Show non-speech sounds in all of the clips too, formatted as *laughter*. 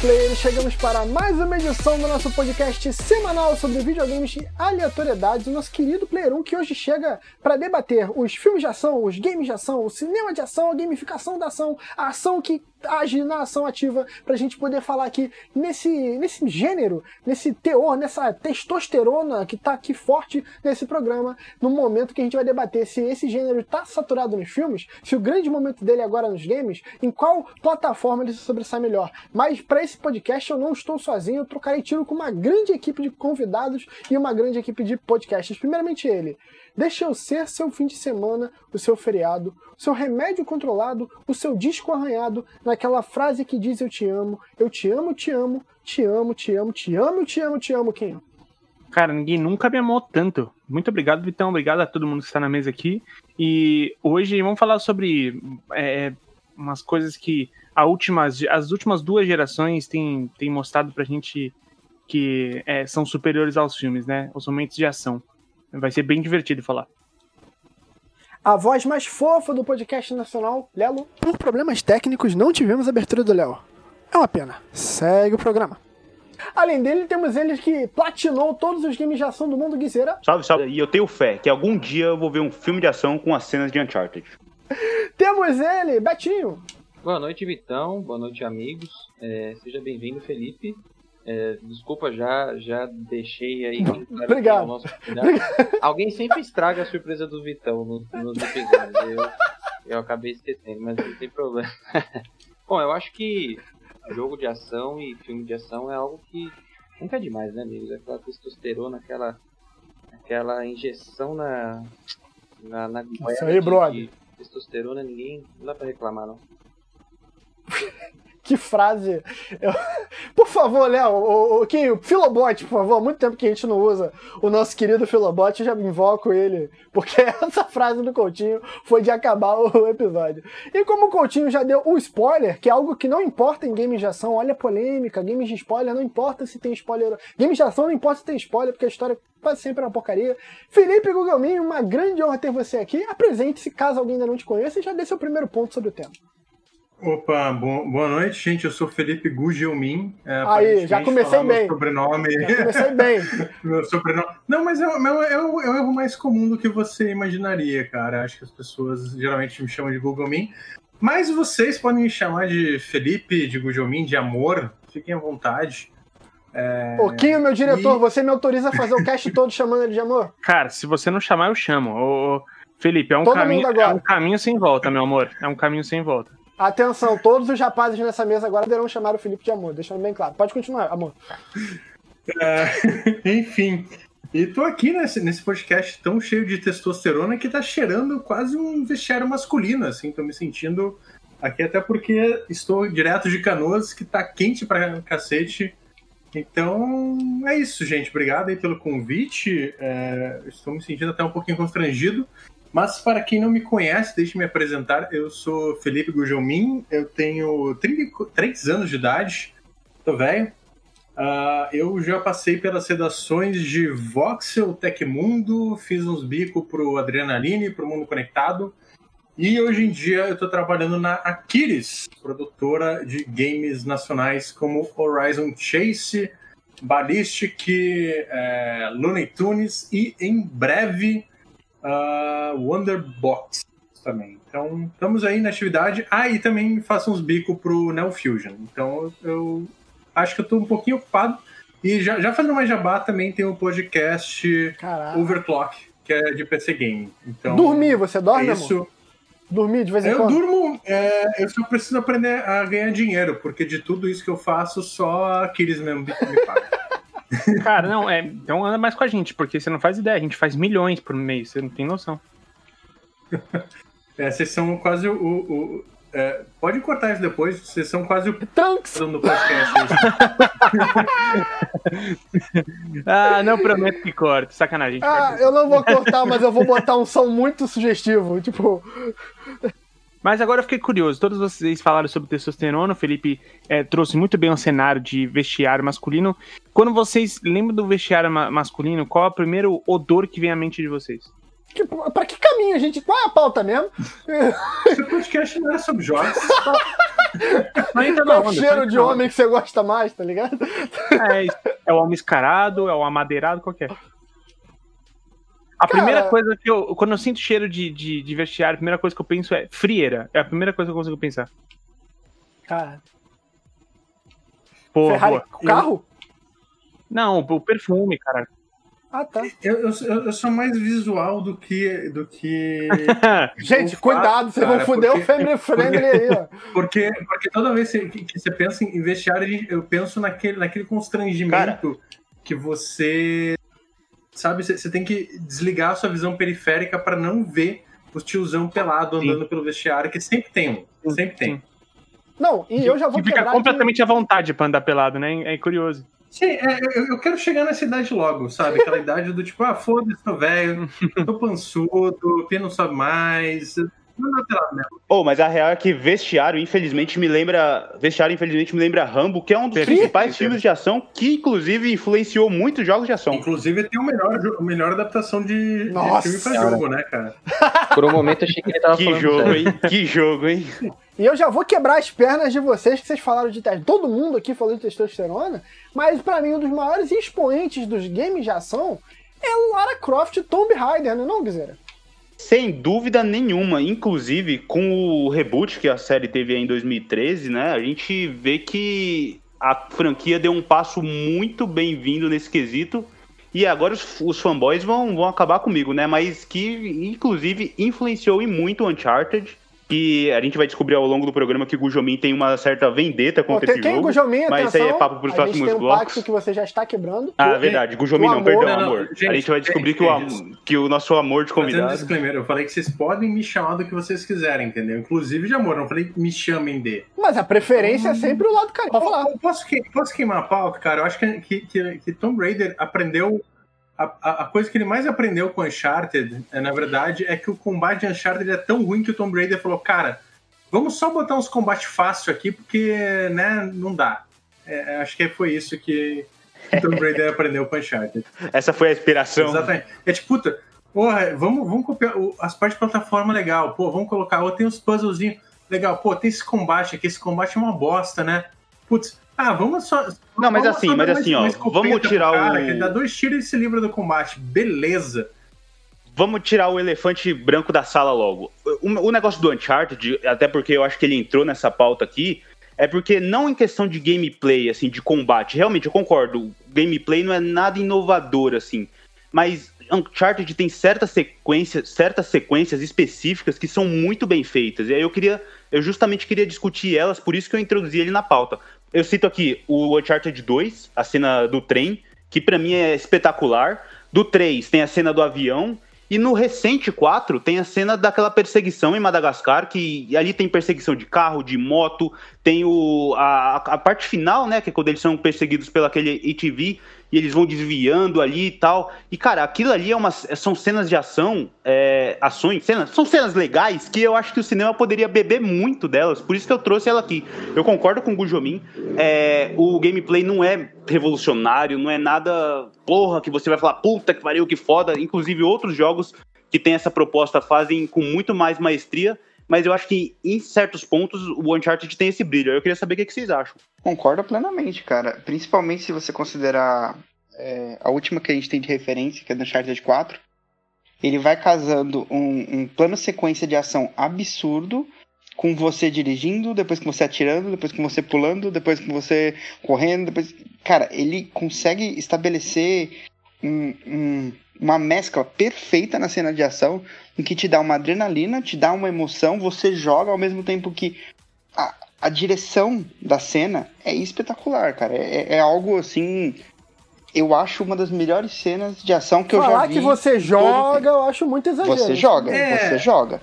players, chegamos para mais uma edição do nosso podcast semanal sobre videogames e aleatoriedades. O nosso querido Player 1 que hoje chega para debater os filmes de ação, os games de ação, o cinema de ação, a gamificação da ação, a ação que age na ação ativa, para a gente poder falar aqui nesse, nesse gênero, nesse teor, nessa testosterona que está aqui forte nesse programa, no momento que a gente vai debater se esse gênero está saturado nos filmes, se o grande momento dele é agora nos games, em qual plataforma ele se sobressai melhor. Mas para esse podcast eu não estou sozinho, eu trocarei tiro com uma grande equipe de convidados e uma grande equipe de podcasts. Primeiramente ele, Deixa eu ser seu fim de semana, o seu feriado, o seu remédio controlado, o seu disco arranhado, naquela frase que diz eu te amo, eu te amo, te amo, te amo, te amo, te amo, te amo, te amo, quem? Cara, ninguém nunca me amou tanto. Muito obrigado, Vitão. Obrigado a todo mundo que está na mesa aqui. E hoje vamos falar sobre é, umas coisas que a últimas, as últimas duas gerações têm, têm mostrado pra gente que é, são superiores aos filmes, né? Os momentos de ação. Vai ser bem divertido falar. A voz mais fofa do podcast nacional, Lelo. Por problemas técnicos, não tivemos abertura do Léo. É uma pena. Segue o programa. Além dele, temos ele que platinou todos os games de ação do mundo, Guiseira. Salve, salve. E eu tenho fé que algum dia eu vou ver um filme de ação com as cenas de Uncharted. *laughs* temos ele, Betinho. Boa noite, Vitão. Boa noite, amigos. É, seja bem-vindo, Felipe. É, desculpa, já, já deixei aí. Obrigado. Nosso... Alguém sempre estraga a surpresa do Vitão nos no episódios. Eu, eu acabei esquecendo, mas não tem problema. *laughs* Bom, eu acho que jogo de ação e filme de ação é algo que nunca é demais, né, amigos? Aquela testosterona, aquela, aquela injeção na. na, na Isso aí, brother. testosterona, ninguém. Não dá pra reclamar, não. *laughs* que frase. Eu... Favor, Léo, o, o, o Filobot, por favor, há muito tempo que a gente não usa o nosso querido Filobot, eu já invoco ele, porque *laughs* essa frase do Coutinho foi de acabar o episódio. E como o Coutinho já deu o spoiler, que é algo que não importa em games de ação, olha a polêmica, games de spoiler, não importa se tem spoiler. Games de ação não importa se tem spoiler, porque a história quase sempre é uma porcaria. Felipe Gugelmin, uma grande honra ter você aqui. Apresente-se, caso alguém ainda não te conheça, e já dê seu primeiro ponto sobre o tema. Opa, bo boa noite, gente. Eu sou Felipe Gugelmin. É, Aí, já comecei bem. Sobrenome. Já comecei bem. *laughs* meu sobrenome. Não, mas é, é, é, o, é o erro mais comum do que você imaginaria, cara. Acho que as pessoas geralmente me chamam de Gugelmin. Mas vocês podem me chamar de Felipe, de Gugelmin, de amor. Fiquem à vontade. É... Pouquinho, meu diretor, e... você me autoriza a fazer o cast *laughs* todo chamando ele de amor? Cara, se você não chamar, eu chamo. Ô, Felipe, é um, caminho, é um caminho sem volta, meu amor. É um caminho sem volta. Atenção, todos os rapazes nessa mesa agora deverão chamar o Felipe de amor, deixando bem claro. Pode continuar, amor. É, *laughs* enfim, e tô aqui nesse, nesse podcast tão cheio de testosterona que tá cheirando quase um vestiário masculino, assim, tô me sentindo aqui até porque estou direto de Canoas, que tá quente pra cacete. Então, é isso, gente. Obrigado aí pelo convite. É, estou me sentindo até um pouquinho constrangido. Mas para quem não me conhece, deixe me apresentar. Eu sou Felipe Gugelmin, eu tenho 33 anos de idade, tô velho. Uh, eu já passei pelas redações de Voxel, Tecmundo, fiz uns bicos pro Adrenaline, pro Mundo Conectado. E hoje em dia eu estou trabalhando na Aquiles, produtora de games nacionais como Horizon Chase, Ballistic, é, Looney Tunes e em breve uh, Wonderbox também. Então, estamos aí na atividade. Ah, e também faço uns bicos pro Neo Fusion. Então, eu acho que eu tô um pouquinho ocupado. E já, já fazendo mais jabá, também tem o podcast Caraca. Overclock, que é de PC Game. Então, Dormir, você dorme, é isso... Amor? Dormir de vez em eu quando? Eu durmo, é, eu só preciso aprender a ganhar dinheiro, porque de tudo isso que eu faço, só aqueles mesmo me pagam. *laughs* Cara, não, é. Então anda mais com a gente, porque você não faz ideia, a gente faz milhões por mês, você não tem noção. É, vocês são quase o. o é, pode cortar isso depois, vocês são quase o. Trunks! Do podcast. *laughs* ah, não prometo que corte, sacanagem. Ah, eu não vou *laughs* cortar, mas eu vou botar um som muito sugestivo, tipo. Mas agora eu fiquei curioso. Todos vocês falaram sobre testosterona. O Felipe é, trouxe muito bem o cenário de vestiário masculino. Quando vocês lembram do vestiário ma masculino, qual é o primeiro odor que vem à mente de vocês? Que, pra que caminho, gente? Qual é a pauta mesmo? Esse podcast não era sobre jogos. *laughs* Mas entra na Qual é o onda, cheiro de na homem que você gosta mais, tá ligado? É, é o almiscarado, é o amadeirado, qualquer. A Cara- primeira coisa que eu. Quando eu sinto cheiro de, de, de vestiário, a primeira coisa que eu penso é frieira. É a primeira coisa que eu consigo pensar. Cara, Pô, Ferrari, boa. carro? Não, o perfume, cara. Ah, tá. Eu, eu, eu- sou mais visual do que. Do que *laughs* Gente, cuidado, vocês vão cara, foder porque- o family friendly aí, ó. porque, porque toda vez que, que você pensa em vestiário, eu penso naquele, naquele constrangimento que você. Sabe, você, tem que desligar a sua visão periférica para não ver os tiozão pelado Sim. andando pelo vestiário, que sempre tem um. Sempre tem. Sim. Não, e eu já vou Que fica completamente à vontade pra andar pelado, né? É curioso. Sim, é, eu, eu quero chegar nessa idade logo, sabe? Aquela *laughs* idade do tipo, ah, foda-se, tô velho, tô pançudo, pia não sobe mais. Oh, mas a real é que Vestiário, infelizmente, me lembra. Vestiário, infelizmente, me lembra Rambo, que é um dos Perfeito. principais filmes de ação que, inclusive, influenciou muitos jogos de ação. Inclusive tem o melhor, a melhor adaptação de, de Nossa filme pra Senhora. jogo, né, cara? *laughs* Por um momento achei que ele tava Que falando jogo, sério. hein? Que jogo, hein? *laughs* E eu já vou quebrar as pernas de vocês, que vocês falaram de teste. Todo mundo aqui falou de testosterona, mas pra mim um dos maiores expoentes dos games de ação é o Lara Croft Tomb Raider, não é não, Guizera? Sem dúvida nenhuma. Inclusive, com o reboot que a série teve em 2013, né? A gente vê que a franquia deu um passo muito bem-vindo nesse quesito. E agora os, os fanboys vão, vão acabar comigo, né? Mas que, inclusive, influenciou e muito o Uncharted. Que a gente vai descobrir ao longo do programa que o Gujomin tem uma certa vendetta Pô, contra tem, esse tem o jogo. Gujomin, mas isso aí é papo pros a gente próximos tem um blocos. pacto que você já está quebrando. Ah, verdade. Gujomin não, amor- perdão, Não, não, amor. gente, a gente vai descobrir que o, que o nosso amor de Fazendo um convidado. disclaimer, eu falei que vocês podem me chamar do que vocês quiserem, entendeu? Inclusive de amor, não falei me chamem de. Mas a preferência é sempre o lado carinho. Pode falar. Posso, que- posso queimar a pauta, cara? Eu acho que, que, que, que Tomb Raider aprendeu. A, a, coisa que ele mais aprendeu com Uncharted, é, na verdade, é que o combate de Uncharted é tão ruim que o Tomb Raider falou, cara, vamos só botar uns combates fáceis aqui, porque, né, não dá. É, acho que foi isso que o Tomb *laughs* Raider aprendeu com Uncharted. Essa foi a inspiração. Exatamente. É tipo, puta, porra, vamos, vamos copiar as partes de plataforma legal, pô, vamos colocar, ou tem uns puzzlezinhos legal, pô, tem esse combate aqui, esse combate é uma bosta, né? Putz, ah, vamos só. Não, mas assim, mas assim, ó, vamos tirar cara, o- que ele dá dois tiros e se livra do combate, beleza. Vamos tirar o elefante branco da sala logo. O, o negócio do Uncharted, até porque eu acho que ele entrou nessa pauta aqui, é porque não em questão de gameplay, assim, de combate. Realmente, eu concordo. Gameplay não é nada inovador, assim. Mas Uncharted tem certas sequências, certas sequências específicas que são muito bem feitas. E aí eu queria, eu justamente queria discutir elas, por isso que eu introduzi ele na pauta. Eu cito aqui o Uncharted 2, a cena do trem, que pra mim é espetacular. Do 3 tem a cena do avião. E no recente 4 tem a cena daquela perseguição em Madagascar, que ali tem perseguição de carro, de moto, tem o, a, a parte final, né, que é quando eles são perseguidos pelo aquele ATV e eles vão desviando ali e tal. E, cara, aquilo ali é uma, são cenas de ação, é, ações, cenas, são cenas legais que eu acho que o cinema poderia beber muito delas, por isso que eu trouxe ela aqui. Eu concordo com o Gujomin, é, o gameplay não é revolucionário, não é nada, porra, que você vai falar, puta que pariu, que foda. Inclusive, outros jogos que têm essa proposta fazem com muito mais maestria, mas eu acho que em certos pontos o Uncharted tem esse brilho. Eu queria saber o que que vocês acham. Concordo plenamente, cara. Principalmente se você considerar é, a última que a gente tem de referência, que é do Uncharted 4. Ele vai casando um, um plano sequência de ação absurdo com você dirigindo, depois com você atirando, depois com você pulando, depois com você correndo, depois... Cara, ele consegue estabelecer um- um- uma mescla perfeita na cena de ação, em que te dá uma adrenalina, te dá uma emoção, você joga ao mesmo tempo que a, a direção da cena é espetacular, cara. É, é algo assim. Eu acho uma das melhores cenas de ação que eu Falar já vi. que você joga, eu acho muito exagero. Você joga, É. você joga.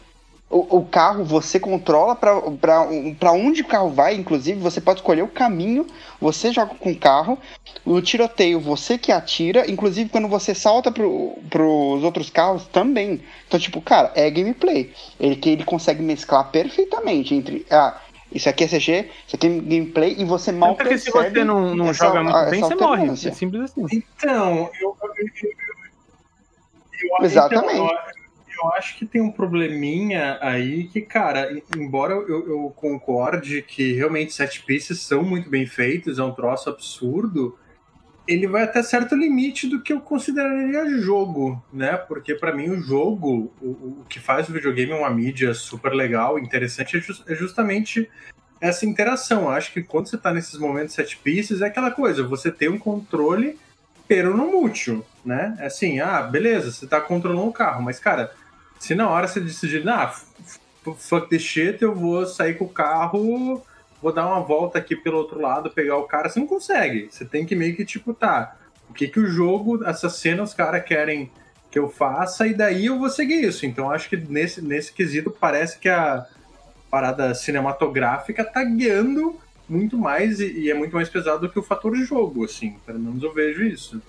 O, o carro você controla pra onde o carro vai, inclusive, você pode escolher o caminho, você joga com o carro, no tiroteio você que atira, inclusive quando você salta pro, pros outros carros também. Então, tipo, cara, é gameplay. Ele que ele consegue mesclar perfeitamente entre. Ah, isso aqui é CG, isso aqui é gameplay, e você mal Tanto que se percebe você não, não essa- joga muito bem, você morre. É simples assim. Então, eu. eu, eu, eu- eu- Exatamente. então, eu acho que tem um probleminha aí que, cara, embora eu, eu concorde que realmente set pieces são muito bem feitos, é um troço absurdo, ele vai até certo limite do que eu consideraria jogo, né? Porque para mim o jogo, o, o, que faz o videogame uma mídia super legal, interessante, é, just, é justamente essa interação. Eu acho que quando você tá nesses momentos set pieces, é aquela coisa, você tem um controle pero no mútil, né? É assim, ah, beleza, você tá controlando o carro, mas, cara, se na hora você decidir, ah, fuck the shit, eu vou sair com o carro vou dar uma volta aqui pelo outro lado, pegar o cara, você não consegue. Você tem que meio que, tipo, tá, o que que o jogo, essa cena, os caras querem que eu faça, e daí eu vou seguir isso. Então acho que nesse, nesse quesito parece que a parada cinematográfica tá guiando muito mais e, e é muito mais pesado do que o fator jogo, assim. Pelo menos eu vejo isso.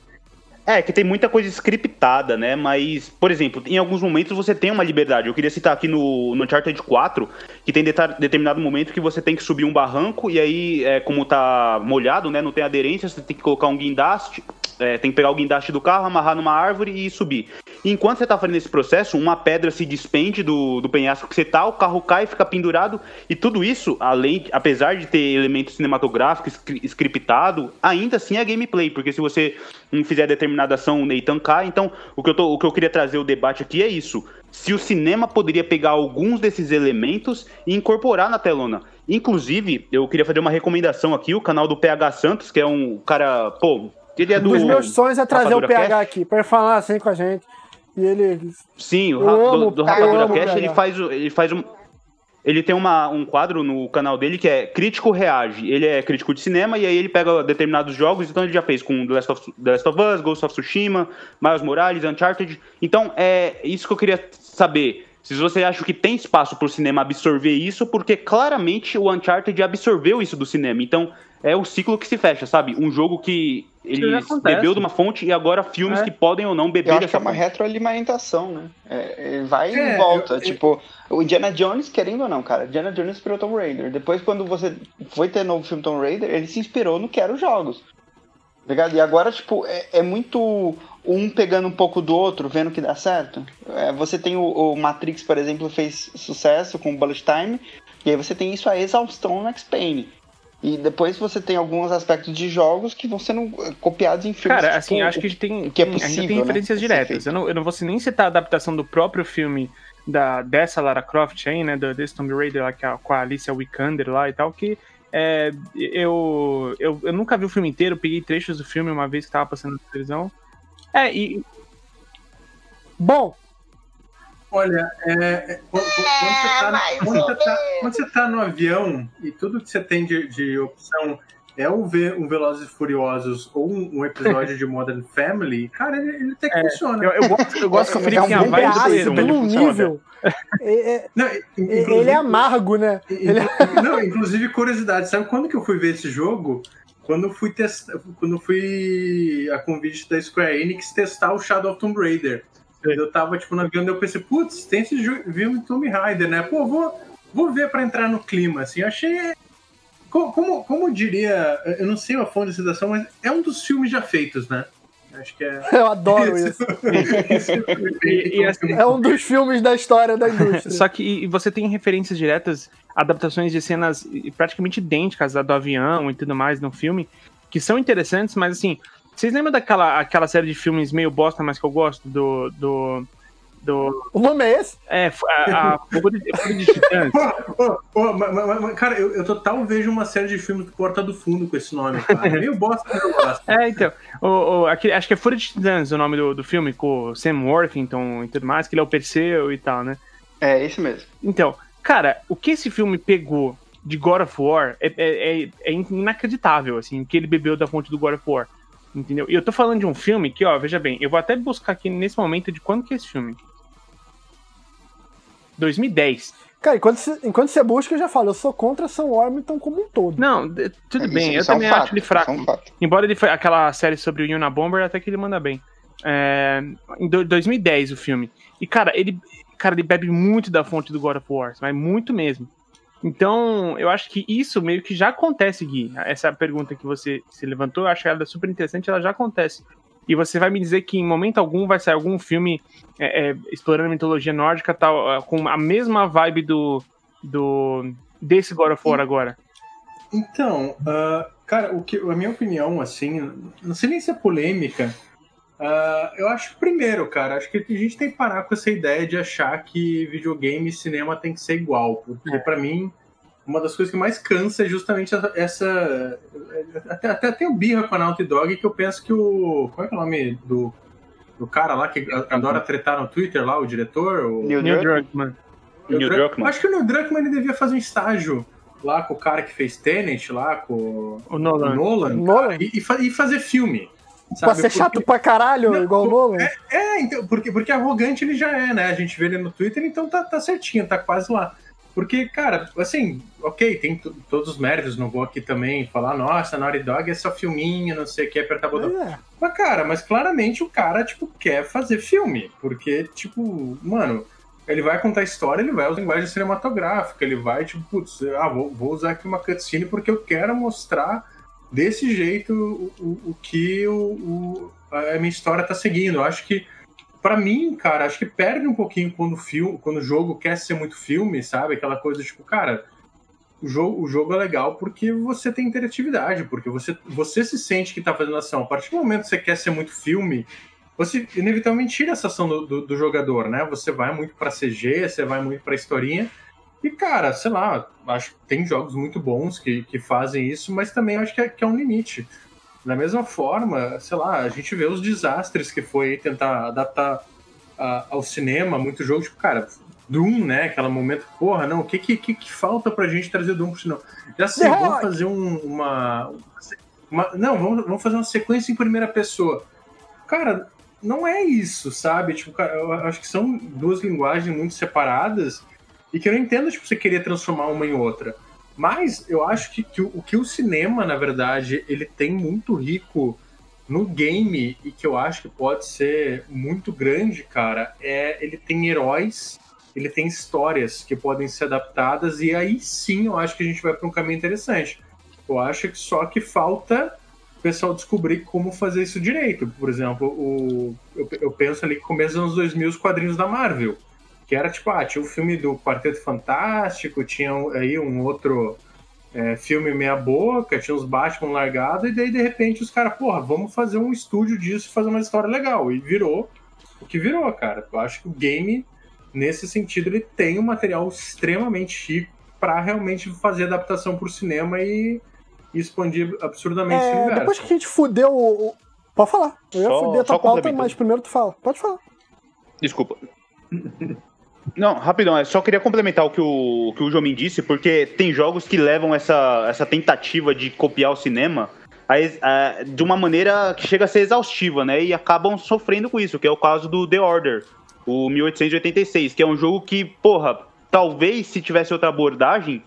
É, que tem muita coisa scriptada, né? Mas, por exemplo, em alguns momentos você tem uma liberdade. Eu queria citar aqui no, no Uncharted 4, que tem determinado momento que você tem que subir um barranco, e aí, é, como tá molhado, né? Não tem aderência, você tem que colocar um guindaste, é, tem que pegar o guindaste do carro, amarrar numa árvore e subir. E enquanto você tá fazendo esse processo, uma pedra se despende do, do penhasco que você tá, o carro cai, fica pendurado, e tudo isso, além, apesar de ter elementos cinematográficos, scriptado, ainda assim é gameplay, porque se você não fizer determinada ação, o Nathan cai. Então, o que, eu tô, o que eu queria trazer o debate aqui é isso. Se o cinema poderia pegar alguns desses elementos e incorporar na telona. Inclusive, eu queria fazer uma recomendação aqui, o canal do PH Santos, que é um cara, pô, ele é do. Um dos meus sonhos é trazer o PH Cast. aqui, para falar assim com a gente. E ele. Sim, o do, do Rapadura Cast, ele faz, ele faz um ele tem uma, um quadro no canal dele que é Crítico Reage. Ele é crítico de cinema e aí ele pega determinados jogos, então ele já fez com The Last of, The Last of Us, Ghost of Tsushima, Miles Morales, Uncharted. Então é isso que eu queria saber. Se você acha que tem espaço para o cinema absorver isso, porque claramente o Uncharted absorveu isso do cinema. Então é o ciclo que se fecha, sabe? Um jogo que ele bebeu de uma fonte e agora filmes é. que podem ou não beber eu acho que é uma fonte. retroalimentação, né? É, vai é, e volta. Eu, tipo, o Indiana Jones, querendo ou não, cara, Indiana Jones inspirou Tomb Raider. Depois, quando você foi ter novo filme Tomb Raider, ele se inspirou no que eram os jogos. Ligado? E agora, tipo, é, é, muito um pegando um pouco do outro, vendo que dá certo. É, você tem o, o, Matrix, por exemplo, fez sucesso com o Bullet Time, e aí você tem isso a exaustão no X-Pain. E depois você tem alguns aspectos de jogos que vão sendo eh, copiados em filmes. Cara, assim, acho que tem, que é possível, tem né, referências né? diretas. Eu não, eu não vou nem citar a adaptação do próprio filme da, dessa Lara Croft aí, né? Do, desse Tomb Raider lá, é com a Alicia Vikander lá e tal, que é, eu, eu, eu nunca vi o filme inteiro, peguei trechos do filme uma vez que tava passando na televisão. É, e. Bom, Olha, é, é quando, você está é, quando, você tá, quando você tá no avião e tudo que você tem de, de opção é um, um Velozes e Furiosos ou um, um, episódio de Modern Family, cara, ele, ele até que é, funciona. Eu, eu, gosto, eu gosto que o Felipe é um vibe pelo nível. É, não, ele é amargo, né? Ele... *laughs* Não, inclusive, curiosidade, sabe quando que eu fui ver esse jogo? Quando eu fui testar, quando eu fui a convite da Square Enix testar o Shadow of Tomb Raider. Eu tava, tipo, no avião, e eu pensei, putz, tem esse filme Tomb Raider, né? Pô, vou, vou ver pra entrar no clima, assim. Eu achei... Como, como, como diria... Eu não sei a fonte da citação, mas é um dos filmes já feitos, né? Acho que é... *laughs* Eu adoro isso. *laughs* e, e, assim, é um dos filmes da história da indústria. Só que você tem referências diretas, adaptações de cenas praticamente idênticas à do avião e tudo mais no filme, que são interessantes, mas assim, vocês lembram daquela aquela série de filmes meio bosta, mas que eu gosto? Do. do do... O nome é esse? É, a, a Fogo de, de Titãs. Oh, oh, oh, cara, eu, eu total vejo uma série de filmes do Porta do Fundo com esse nome, cara. *laughs* Meio bosta, mas eu gosto. É, então. O, o, aquele, acho que é Fúria de Titãs o nome do, do filme, com o Sam Worthington e tudo mais, que ele é o Perseu e tal, né? É, esse mesmo. Então, cara, o que esse filme pegou de God of War é, é, é, é inacreditável, assim, o que ele bebeu da fonte do God of War. Entendeu? E eu tô falando de um filme que, ó, veja bem, eu vou até buscar aqui nesse momento de quando que é esse filme. 2010. Cara, enquanto você, enquanto você busca, eu já falo, eu sou contra Sam Worthington como um todo. Não, tudo é, bem, eu também é um acho ele fraco. É um Embora ele foi aquela série sobre o Yuna Bomber, até que ele manda bem. É, em 2010 o filme. E, cara, ele, cara, ele bebe muito da fonte do God of War, mas muito mesmo. Então, eu acho que isso meio que já acontece, Gui. Essa pergunta que você se levantou, eu acho ela super interessante, ela já acontece. E você vai me dizer que em momento algum vai sair algum filme é, é, explorando a mitologia nórdica tal, com a mesma vibe do, do desse God of War agora? Então, uh, cara, o que, a minha opinião, assim, não sei nem se é polêmica, uh, eu acho que primeiro, cara, acho que a gente tem que parar com essa ideia de achar que videogame e cinema tem que ser igual, porque é. para mim uma das coisas que mais cansa é justamente essa. Até, até tem o birra com a Naughty Dog que eu penso que o. Qual é, é o nome do, do cara lá que adora tretar no Twitter lá, o diretor? O... Neil Druckmann. Neil Druckmann. Acho que o Neil Druckmann ele devia fazer um estágio lá com o cara que fez Tenet, lá com o Nolan, o Nolan, Nolan. e, e, fazer filme. Sabe? Pra ser porque... chato pra caralho, não, igual o Nolan. É, é, então, porque, porque arrogante ele já é, né? A gente vê ele no Twitter, então tá, tá certinho, tá quase lá. Porque, cara, assim, ok, tem todos os méritos, não vou aqui também falar, nossa, Naughty Dog é só filminho, não sei o que, apertar botão. É. Mas, cara, mas claramente o cara, tipo, quer fazer filme. Porque, tipo, mano, ele vai contar história, ele vai usar linguagem cinematográfica, ele vai, tipo, putz, ah, vou, vou usar aqui uma cutscene porque eu quero mostrar desse jeito o, o, o que o, a minha história tá seguindo. Eu acho que, para mim, cara, acho que perde um pouquinho quando o filme, quando o jogo quer ser muito filme, sabe? Aquela coisa, tipo, cara, o jogo, o jogo é legal porque você tem interatividade, porque você, você se sente que tá fazendo ação. A partir do momento que você quer ser muito filme, você inevitavelmente tira essa ação do, do, do jogador, né? Você vai muito para CG, você vai muito para historinha. E, cara, sei lá, acho que tem jogos muito bons que, que fazem isso, mas também acho que é, que é um limite. Da mesma forma, sei lá, a gente vê os desastres que foi tentar adaptar a, ao cinema, muito jogo, tipo, cara, Doom, né? Aquele momento, porra, não, o que, que, que falta pra gente trazer Doom pro cinema? Já sei, vamos fazer um, uma, uma. Não, vamos, vamos fazer uma sequência em primeira pessoa. Cara, não é isso, sabe? Tipo, eu acho que são duas linguagens muito separadas e que eu não entendo, tipo, você querer transformar uma em outra. Mas eu acho que, que o que o cinema, na verdade, ele tem muito rico no game e que eu acho que pode ser muito grande, cara, é ele tem heróis, ele tem histórias que podem ser adaptadas e aí sim eu acho que a gente vai para um caminho interessante. Eu acho que só que falta o pessoal descobrir como fazer isso direito. Por exemplo, o, eu, eu penso ali que começa nos anos 2000 os quadrinhos da Marvel, que era tipo, ah, tinha o filme do Quarteto Fantástico, tinha aí um outro é, filme meia boca, tinha os Batman largados, e daí de repente os caras, porra, vamos fazer um estúdio disso, fazer uma história legal. E virou o que virou, cara. Eu acho que o game, nesse sentido, ele tem um material extremamente rico para realmente fazer adaptação para o cinema e e expandir absurdamente é, esse universo. Depois que a gente fudeu o. Pode falar. Eu ia só, fuder a tua pauta, mas primeiro tu fala. Pode falar. Desculpa. *laughs* Não, rapidão, eu só queria complementar o que o, que o Jomin disse, porque tem jogos que levam essa, essa tentativa de copiar o cinema a, a, de uma maneira que chega a ser exaustiva, né? E acabam sofrendo com isso, que é o caso do The Order, o 1886, que é um jogo que, porra, talvez se tivesse outra abordagem,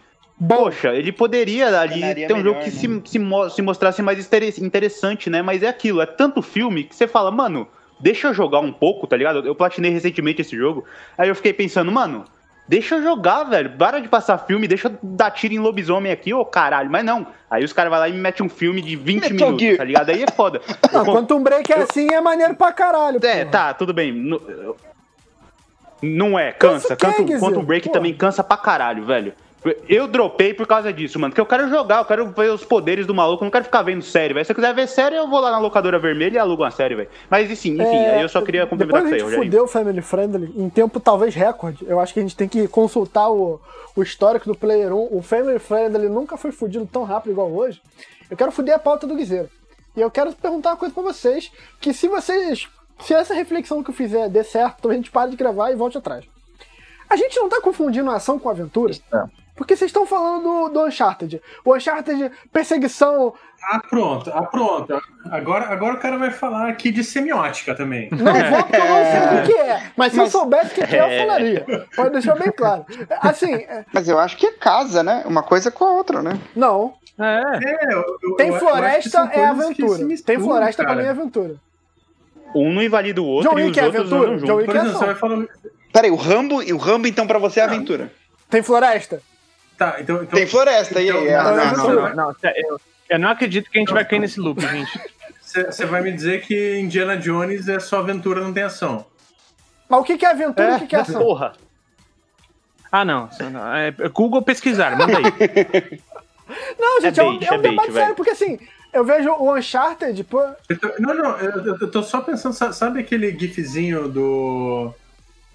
Poxa, ele poderia ali ter um melhor, jogo que né? se, se, se mostrasse mais interessante, né? Mas é aquilo, é tanto filme que você fala, mano, deixa eu jogar um pouco, tá ligado? Eu platinei recentemente esse jogo. Aí eu fiquei pensando, mano, deixa eu jogar, velho. Para de passar filme, deixa eu dar tiro em lobisomem aqui, ô caralho. Mas não. Aí os caras vão lá e me metem um filme de 20 Metal minutos, Gear. tá ligado? Aí é foda. *laughs* Não, eu, Quantum Break é eu, assim, é maneiro pra caralho. É, porra. tá, tudo bem. Não é, cansa. Quantum, Quantum Break também cansa pra caralho, velho. Eu dropei por causa disso, mano. Porque eu quero jogar, eu quero ver os poderes do maluco, eu não quero ficar vendo série, velho. Se eu quiser ver série, eu vou lá na locadora vermelha e alugo uma série, velho. Mas enfim, enfim, é, aí eu só queria complementar isso aí, Rogério. fudeu o Family Friendly em tempo talvez recorde. Eu acho que a gente tem que consultar o, o histórico do Player 1. O Family Friendly nunca foi fudido tão rápido igual hoje. Eu quero fuder a pauta do Guizeiro. E eu quero perguntar uma coisa pra vocês, que se vocês... Se essa reflexão que eu fizer der certo, a gente para de gravar e volte atrás. A gente não tá confundindo a ação com a aventura? É. Porque vocês estão falando do, do Uncharted. O Uncharted, perseguição. Ah, pronto, ah, pronto. Agora, agora o cara vai falar aqui de semiótica também. Não vou, porque eu não sei o *laughs* que é. Mas se mas... eu soubesse o que é, eu falaria. Pode deixar bem claro. Assim. É- mas eu acho que é casa, né? Uma coisa com a outra, né? Não. É. é eu, eu, Tem floresta, é aventura. Misturam, Tem floresta cara. pra mim é aventura. Um não invalida o outro John e os é outros aventura. andam juntos. John Wick Por exemplo, você vai falando... Peraí, o Rambo, o Rambo então pra você é aventura? Tem floresta? Tá, então, então, Tem floresta então, aí. Não, não, não, não, não, eu, eu não acredito que a gente vai cair nesse loop, gente. Você vai me dizer que Indiana Jones é só aventura, não tem ação. Mas o que que é aventura e o que que é ação? Porra. Ah, não. não. É Google pesquisar, manda aí. *laughs* Não, gente, é, um, bait, é um é bait, debate velho. sério, porque assim, eu vejo o Uncharted, pô. Tô- não, não, eu, eu- tô só pensando, sa- sabe aquele gifzinho do.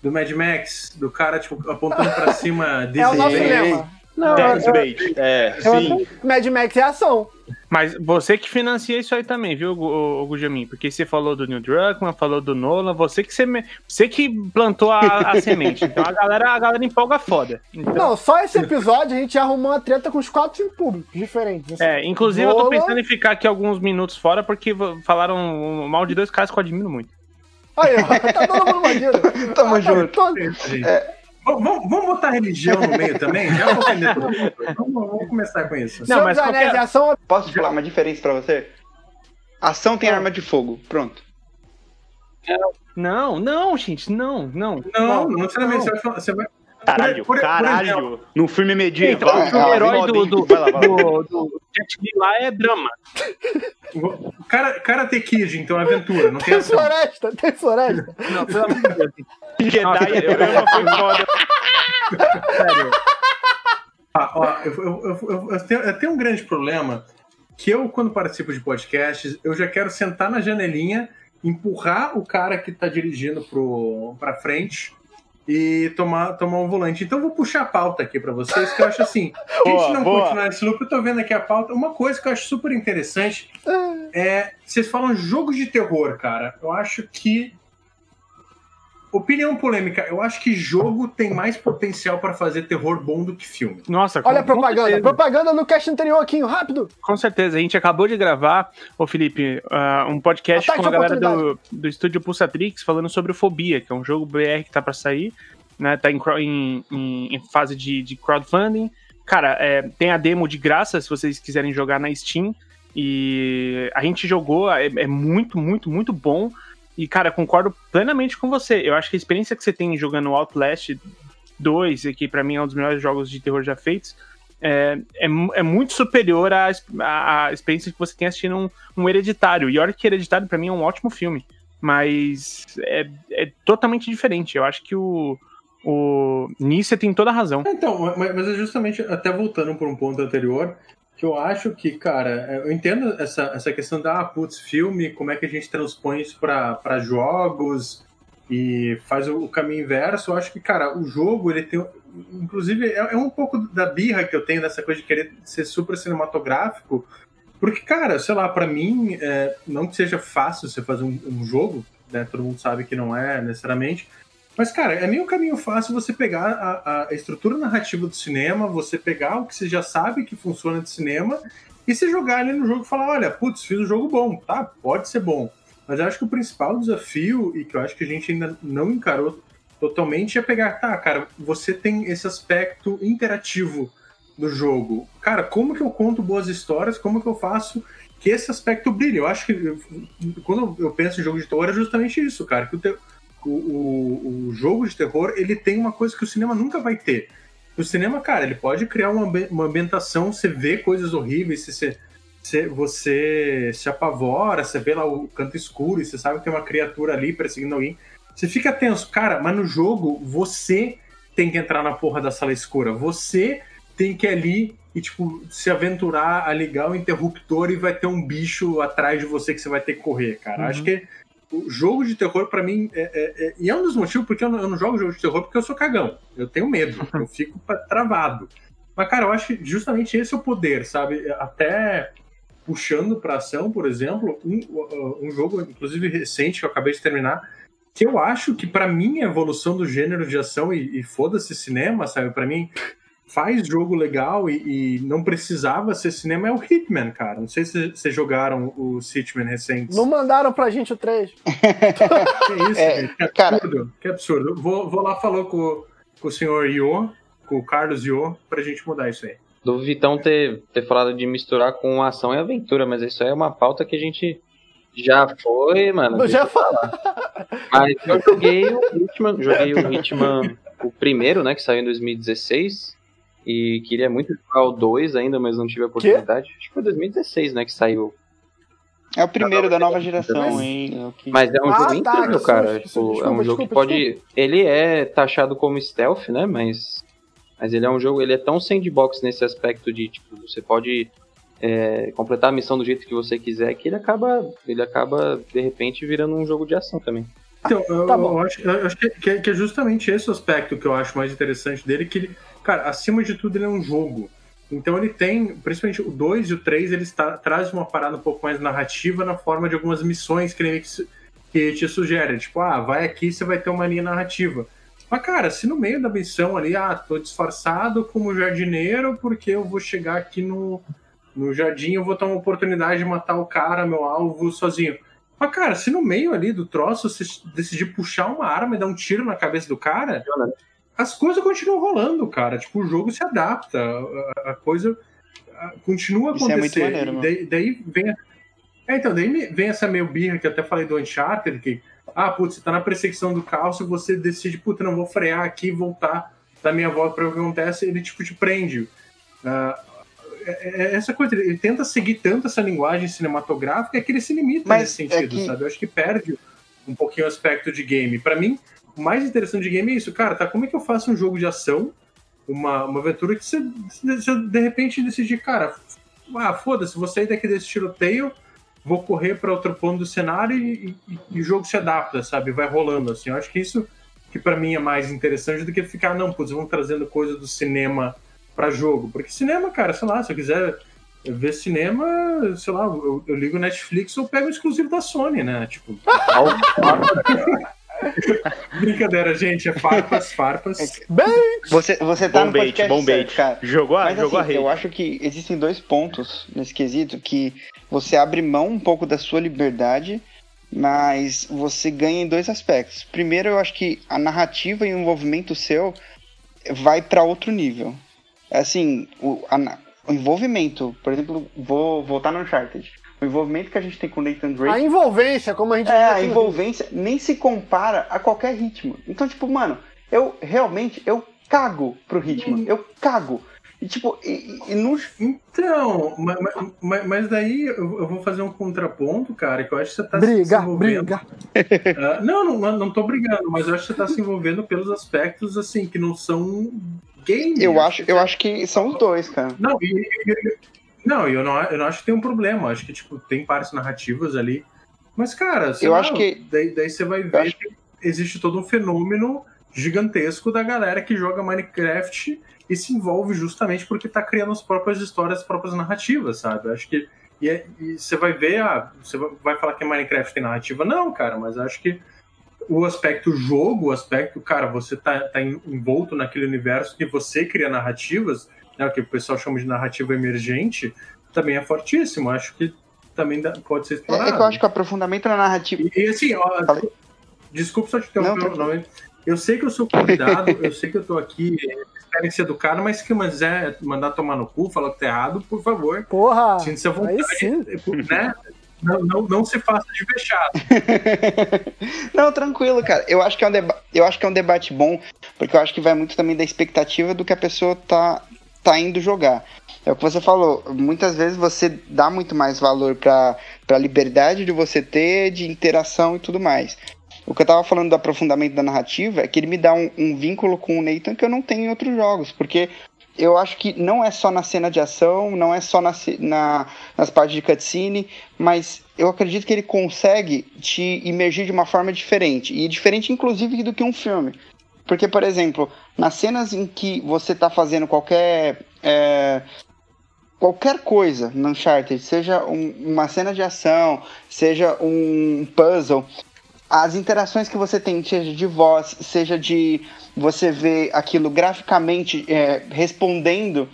Do Mad Max? Do cara, tipo, apontando pra *laughs* cima, É o nosso lema. Não, Death Bait. É, sim. Mad Max é ação. Mas você que financia isso aí também, viu, Gujamin? Porque você falou do Neil Druckmann, falou do Nolan, você que, seme... você que plantou a, a *laughs* semente. Então a galera, a galera empolga foda. Então, Não, só esse episódio a gente arrumou uma treta com os quatro filmes públicos diferentes. assim. é, inclusive eu tô pensando em ficar aqui alguns minutos fora porque falaram mal de dois caras que eu admiro muito. Aí, ó, tá todo mundo bandido. *laughs* Tamo Tá junto. todo- Gente, Vamos, vamos- botar religião no meio também? Já vou ofender todo mundo. Vamos, vamos começar com isso. Não, Senhor mas Anéis qualquer- é ação. Posso falar uma diferença pra você? Ação tem arma de fogo. Pronto. Não, não, gente, não, não. Não, não necessariamente. Você vai falar- Você vai... Caralho, Por- por- por caralho. exemplo- Num filme medieval. Então, o filme ah, herói do, do, Vai lá, vai lá. do, do Jet Li lá é drama. Cara, Karate Kid, então, é aventura, não tem Tem floresta, tem floresta. Não, pelo amor de Deus. Jedi é drama, foi foda. Sério. Ah, ó, eu, eu- eu- eu- eu tenho, eu tenho um grande problema que eu, quando participo de podcasts, eu já quero sentar na janelinha, empurrar o cara que tá dirigindo pro, pra frente e tomar, tomar um volante. Então eu vou puxar a pauta aqui pra vocês, que eu acho assim, *laughs* a gente Boa, não boa. continuar esse loop, eu tô vendo aqui a pauta. Uma coisa que eu acho super interessante é, vocês falam jogos de terror, cara. Eu acho que Opinião polêmica, eu acho que jogo tem mais potencial pra fazer terror bom do que filme. Nossa, Olha a com- com propaganda. Propaganda no cast anterior aqui, rápido. Com certeza, a gente acabou de gravar, ô Felipe, ah, um podcast Ataque com a galera do, do estúdio Pulsatrix falando sobre o Fobia, que é um jogo BR que tá pra sair, né? Tá em- em- em fase de, de crowdfunding. Cara, é, tem a demo de graça se vocês quiserem jogar na Steam. E a gente jogou, é, é muito, muito, muito bom. E, cara, concordo plenamente com você. Eu acho que a experiência que você tem jogando Outlast 2, que pra mim é um dos melhores jogos de terror já feitos, é, é, é muito superior à, à- experiência que você tem assistindo um, um Hereditário. E olha que Hereditário pra mim é um ótimo filme, mas é, é totalmente diferente. Eu acho que o, o nisso tem toda a razão. Então, mas, mas é justamente, até voltando para um ponto anterior, que eu acho que, cara, eu entendo essa, essa questão da, ah, putz, filme, como é que a gente transpõe isso para jogos e faz o, o caminho inverso. Eu acho que, cara, o jogo, ele tem. Inclusive, é, é um pouco da birra que eu tenho dessa coisa de querer ser super cinematográfico. Porque, cara, sei lá, para mim, é, não que seja fácil você fazer um, um jogo, né? Todo mundo sabe que não é necessariamente. Mas, cara, é meio caminho fácil você pegar a, a estrutura narrativa do cinema, você pegar o que você já sabe que funciona de cinema e se jogar ali no jogo e falar: olha, putz, fiz um jogo bom, tá? Pode ser bom. Mas eu acho que o principal desafio, e que eu acho que a gente ainda não encarou totalmente, é pegar, tá, cara, você tem esse aspecto interativo do jogo. Cara, como que eu conto boas histórias? Como que eu faço que esse aspecto brilhe? Eu acho que quando eu penso em jogo de terror é justamente isso, cara. Que o, te- o, o- o jogo de terror ele tem uma coisa que o cinema nunca vai ter. O cinema, cara, ele pode criar uma, uma ambientação, você vê coisas horríveis, você, você, você- você se apavora, você vê lá o canto escuro e você sabe que tem uma criatura ali perseguindo alguém. Você fica tenso, cara, mas no jogo você tem que entrar na porra da sala escura. Você tem que ir ali e, tipo, se aventurar a ligar o interruptor e vai ter um bicho atrás de você que você vai ter que correr, cara. Uhum. Acho que o jogo de terror, pra mim, é, é- é- e é um dos motivos porque eu não, eu não jogo jogo de terror porque eu sou cagão. Eu tenho medo, *laughs* eu fico travado. Mas, cara, eu acho que justamente esse é o poder, sabe? Até puxando pra ação, por exemplo, um, um jogo, inclusive recente, que eu acabei de terminar, que eu acho que pra mim a evolução do gênero de ação e, e foda-se cinema, sabe? Pra mim faz jogo legal e, e não precisava ser cinema é o Hitman, cara. Não sei se vocês jogaram os Hitman recentes. Não mandaram pra gente o 3. *laughs* Que isso, É, gente? Que cara- absurdo. Que absurdo. Vou, vou lá falar com, com o senhor Io, com o Carlos Io, pra gente mudar isso aí. Do Vitão ter, ter falado de misturar com ação e aventura, mas isso aí é uma pauta que a gente já foi, mano. Eu já falar. Mas eu joguei o Hitman, joguei o Hitman, o primeiro, né, que saiu em 2016. E queria muito jogar o 2 ainda, mas não tive a oportunidade. Acho que foi 2016, né, que saiu. É o primeiro da nova geração hein? é que- Mas é um Ah, jogo tá, incrível, que cara. susto, Tipo, desculpa, é um jogo desculpa, que pode. Ele é taxado como stealth, né? Mas. Mas ele é um jogo. Ele é tão sandbox nesse aspecto de, tipo, você pode é, completar a missão do jeito que você quiser que ele acaba. Ele acaba, de repente, virando um jogo de ação também. Então, eu, Tá bom. eu acho, eu acho que, que é- que é justamente esse o aspecto que eu acho mais interessante dele, que ele, cara, acima de tudo ele é um jogo. Então ele tem, principalmente o 2 e o 3, eles tra trazem uma parada um pouco mais narrativa na forma de algumas missões que ele que, te sugere. Tipo, ah, vai aqui, você vai ter uma linha narrativa. Mas, cara, se no meio da missão ali, ah, tô disfarçado como jardineiro porque eu vou chegar aqui no, no jardim, eu vou ter uma oportunidade de matar o cara, meu alvo, sozinho. Mas, cara, se no meio ali do troço você decidir puxar uma arma e dar um tiro na cabeça do cara, as coisas continuam rolando, cara. Tipo, o jogo se adapta, a, a coisa a- continua a Isso é acontecer. muito maneiro, mano. daí, daí vem. É, então, daí vem essa meio birra que eu até falei do Uncharted, que, ah, putz, você tá na perseguição do caos e você decide, puta, não vou frear aqui e voltar da minha volta pra ver o que acontece, ele, tipo, te prende. Ah, é- é- essa coisa, ele tenta seguir tanto essa linguagem cinematográfica que ele se limita Mas nesse é sentido, que- sabe? Eu acho que perde um pouquinho o aspecto de game. Pra mim, o mais interessante de game é isso, cara, tá? Como é que eu faço um jogo de ação, uma, uma aventura que você, você de repente decidir, cara, ah, foda-se, vou sair daqui desse tiroteio, vou correr pra outro ponto do cenário e, e- e o jogo se adapta, sabe? Vai rolando, assim. Eu acho que isso que pra mim é mais interessante do que ficar, não, putz, vamos trazendo coisa do cinema pra jogo. Porque cinema, cara, sei lá, se eu quiser ver cinema, sei lá, eu, eu ligo Netflix ou pego o exclusivo da Sony, né? Tipo. *laughs* Brincadeira, gente, é farpas, farpas. Bem, Você, você tá Bom no bait, podcast bom bait. certo, cara. Jogou a, Mas jogou assim, a eu rede. acho que existem dois pontos nesse quesito que você abre mão um pouco da sua liberdade, mas você ganha em dois aspectos. Primeiro, eu acho que a narrativa e o envolvimento seu vai para outro nível. Assim, o, a o envolvimento, por exemplo, vou voltar no Uncharted. O envolvimento que a gente tem com o Nathan Drake a envolvência, como a gente é, a envolvência nem se compara a qualquer ritmo. Então, tipo, mano, eu realmente, eu cago pro ritmo. Eu cago. E, tipo, e, e- no... Então, ma- ma- ma- mas, daí eu eu vou fazer um contraponto, cara, que eu acho que você tá Rio. se Briga, envolvendo. briga. Ah, não, não, não tô brigando, mas eu acho que você tá se envolvendo pelos aspectos, assim, que não são Eu acho, eu acho que são os dois, cara. Não, e, e- não, eu não, eu não acho que tem um problema. Eu acho que, tipo, tem partes narrativas ali. Mas, cara, Eu lá, acho que- Daí, daí você vai ver acho que existe todo um fenômeno gigantesco da galera que joga Minecraft e se envolve justamente porque tá criando as próprias histórias, as próprias narrativas, sabe? Eu acho que. E, é- e você vai ver, ah, você vai- falar que Minecraft tem narrativa? Não, cara, mas acho que o aspecto jogo, o aspecto, cara, você tá, tá en- envolto naquele universo que você cria narrativas, né, o que o pessoal chama de narrativa emergente, também é fortíssimo. Acho que também dá- pode ser É, explorado. é que eu acho que o aprofundamento na narrativa. E, e assim, ó, Falei. desculpa só te interromper, tranquilo. não, eu sei que eu sou convidado, eu sei que eu tô aqui, esperem ser educado, mas se quiser mandar tomar no cu, falar que tá errado, por favor, Porra, sinta-se à aí vontade, sim. né? Não, não, não se faça de fechado. *laughs* Não, tranquilo, cara. Eu acho que é um deba... eu acho que é um debate bom, porque eu acho que vai muito também da expectativa do que a pessoa tá tá indo jogar. É o que você falou, muitas vezes você dá muito mais valor para a liberdade de você ter, de interação e tudo mais. O que eu tava falando do aprofundamento da narrativa é que ele me dá um, um vínculo com o Nathan que eu não tenho em outros jogos, porque eu acho que não é só na cena de ação, não é só na, na- nas partes de cutscene, mas eu acredito que ele consegue te imergir de uma forma diferente, e diferente inclusive do que um filme. Porque, por exemplo, nas cenas em que você tá fazendo qualquer. é, qualquer coisa no Uncharted, seja um- uma cena de ação, seja um puzzle, as interações que você tem, seja de voz, seja de você ver aquilo graficamente é, respondendo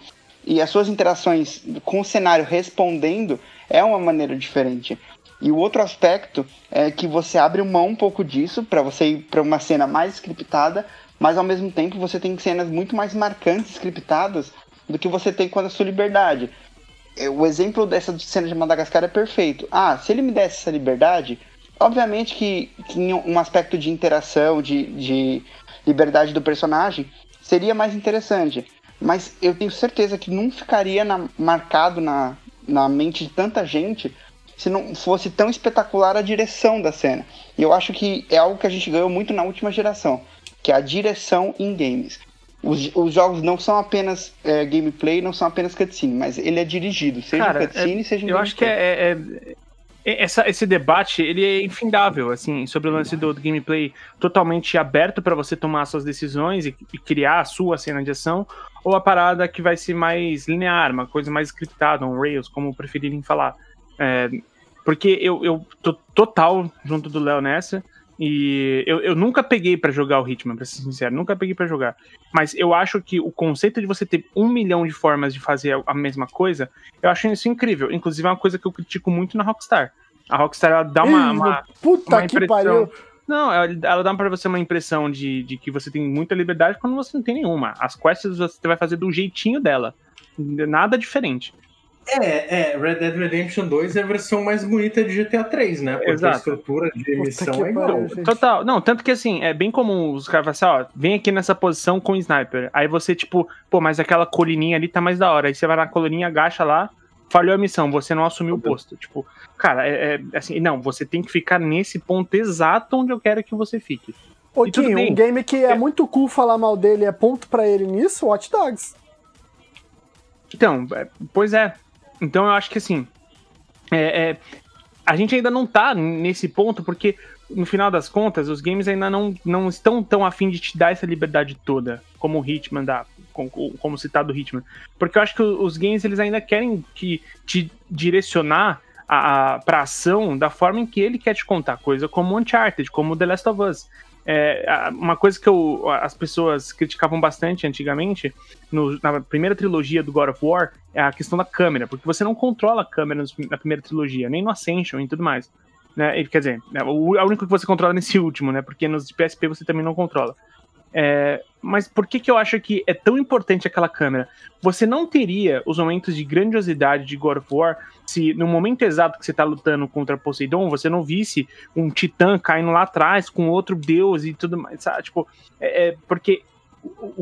e as suas interações com o cenário respondendo é uma maneira diferente. E o outro aspecto é que você abre mão um pouco disso para você ir para uma cena mais scriptada, mas ao mesmo tempo você tem cenas muito mais marcantes scriptadas do que você tem com a sua liberdade. É, O exemplo dessa cena de Madagascar é perfeito. Ah, se ele me desse essa liberdade, obviamente que, que um aspecto de interação, de, de liberdade do personagem, seria mais interessante. Mas eu tenho certeza que não ficaria na- marcado na, na mente de tanta gente se não fosse tão espetacular a direção da cena. E eu acho que é algo que a gente ganhou muito na última geração, que é a direção em games. Os, os jogos não são apenas é, gameplay, não são apenas cutscene, mas ele é dirigido, seja Cara, em cutscene, é, seja em Eu gameplay. acho que é, é- é- essa- esse debate ele é infindável, assim, sobre o lance do, do gameplay totalmente aberto para você tomar suas decisões e, e criar a sua cena de ação, ou a parada que vai ser mais linear, uma coisa mais scriptada, um Rails, como preferirem falar. É, porque eu, eu tô total junto do Léo nessa. E eu, eu nunca peguei pra jogar o Hitman, pra ser sincero, nunca peguei pra jogar. Mas eu acho que o conceito de você ter um milhão de formas de fazer a- mesma coisa, eu acho isso incrível. Inclusive é uma coisa que eu critico muito na Rockstar. A Rockstar ela dá uma. Ih, uma- Puta uma que impressão. pariu. Não, ela, dá pra você uma impressão de, de que você tem muita liberdade quando você não tem nenhuma. As quests você vai fazer do jeitinho dela. Nada diferente. É, é, Red Dead Redemption 2 é a versão mais bonita de GTA 3, né? Porque Exato. a estrutura de que é igual. Total. Não, tanto que assim, é bem comum os caras falam assim, ó, vem aqui nessa posição com o sniper. Aí você, tipo, pô, mas aquela colininha ali tá mais da hora. Aí você vai na colininha, agacha lá, falhou a missão, você não assumiu o posto. Tipo, cara, é, é assim, não, você tem que ficar nesse ponto exato onde eu quero que você fique. Ô, bem. um game que é É. muito cool falar mal dele é ponto pra ele nisso, Watch Dogs. Então, é, pois é. Então eu acho que assim. é, é, a gente ainda não tá nesse ponto, porque no final das contas, os games ainda não, não estão tão afim de te dar essa liberdade toda, como o Hitman dá, como, como citado o Hitman. Porque eu acho que os games eles ainda querem que te direcionar a, a, pra ação da forma em que ele quer te contar, coisa como Uncharted, como The Last of Us. É, uma coisa que eu- as pessoas criticavam bastante antigamente, no- na primeira trilogia do God of War, é a questão da câmera, porque você não controla a câmera na primeira trilogia, nem no Ascension e tudo mais. Né? Quer dizer, né, o a única que você controla é nesse *laughs* último, né? Porque nos de PSP você também não controla. É, mas por que, que eu acho que é tão importante aquela câmera? Você não teria os momentos de grandiosidade de God of War se no momento exato que você tá lutando contra Poseidon, você não visse um titã caindo lá atrás com outro deus e tudo mais, sabe? Tipo, é, é porque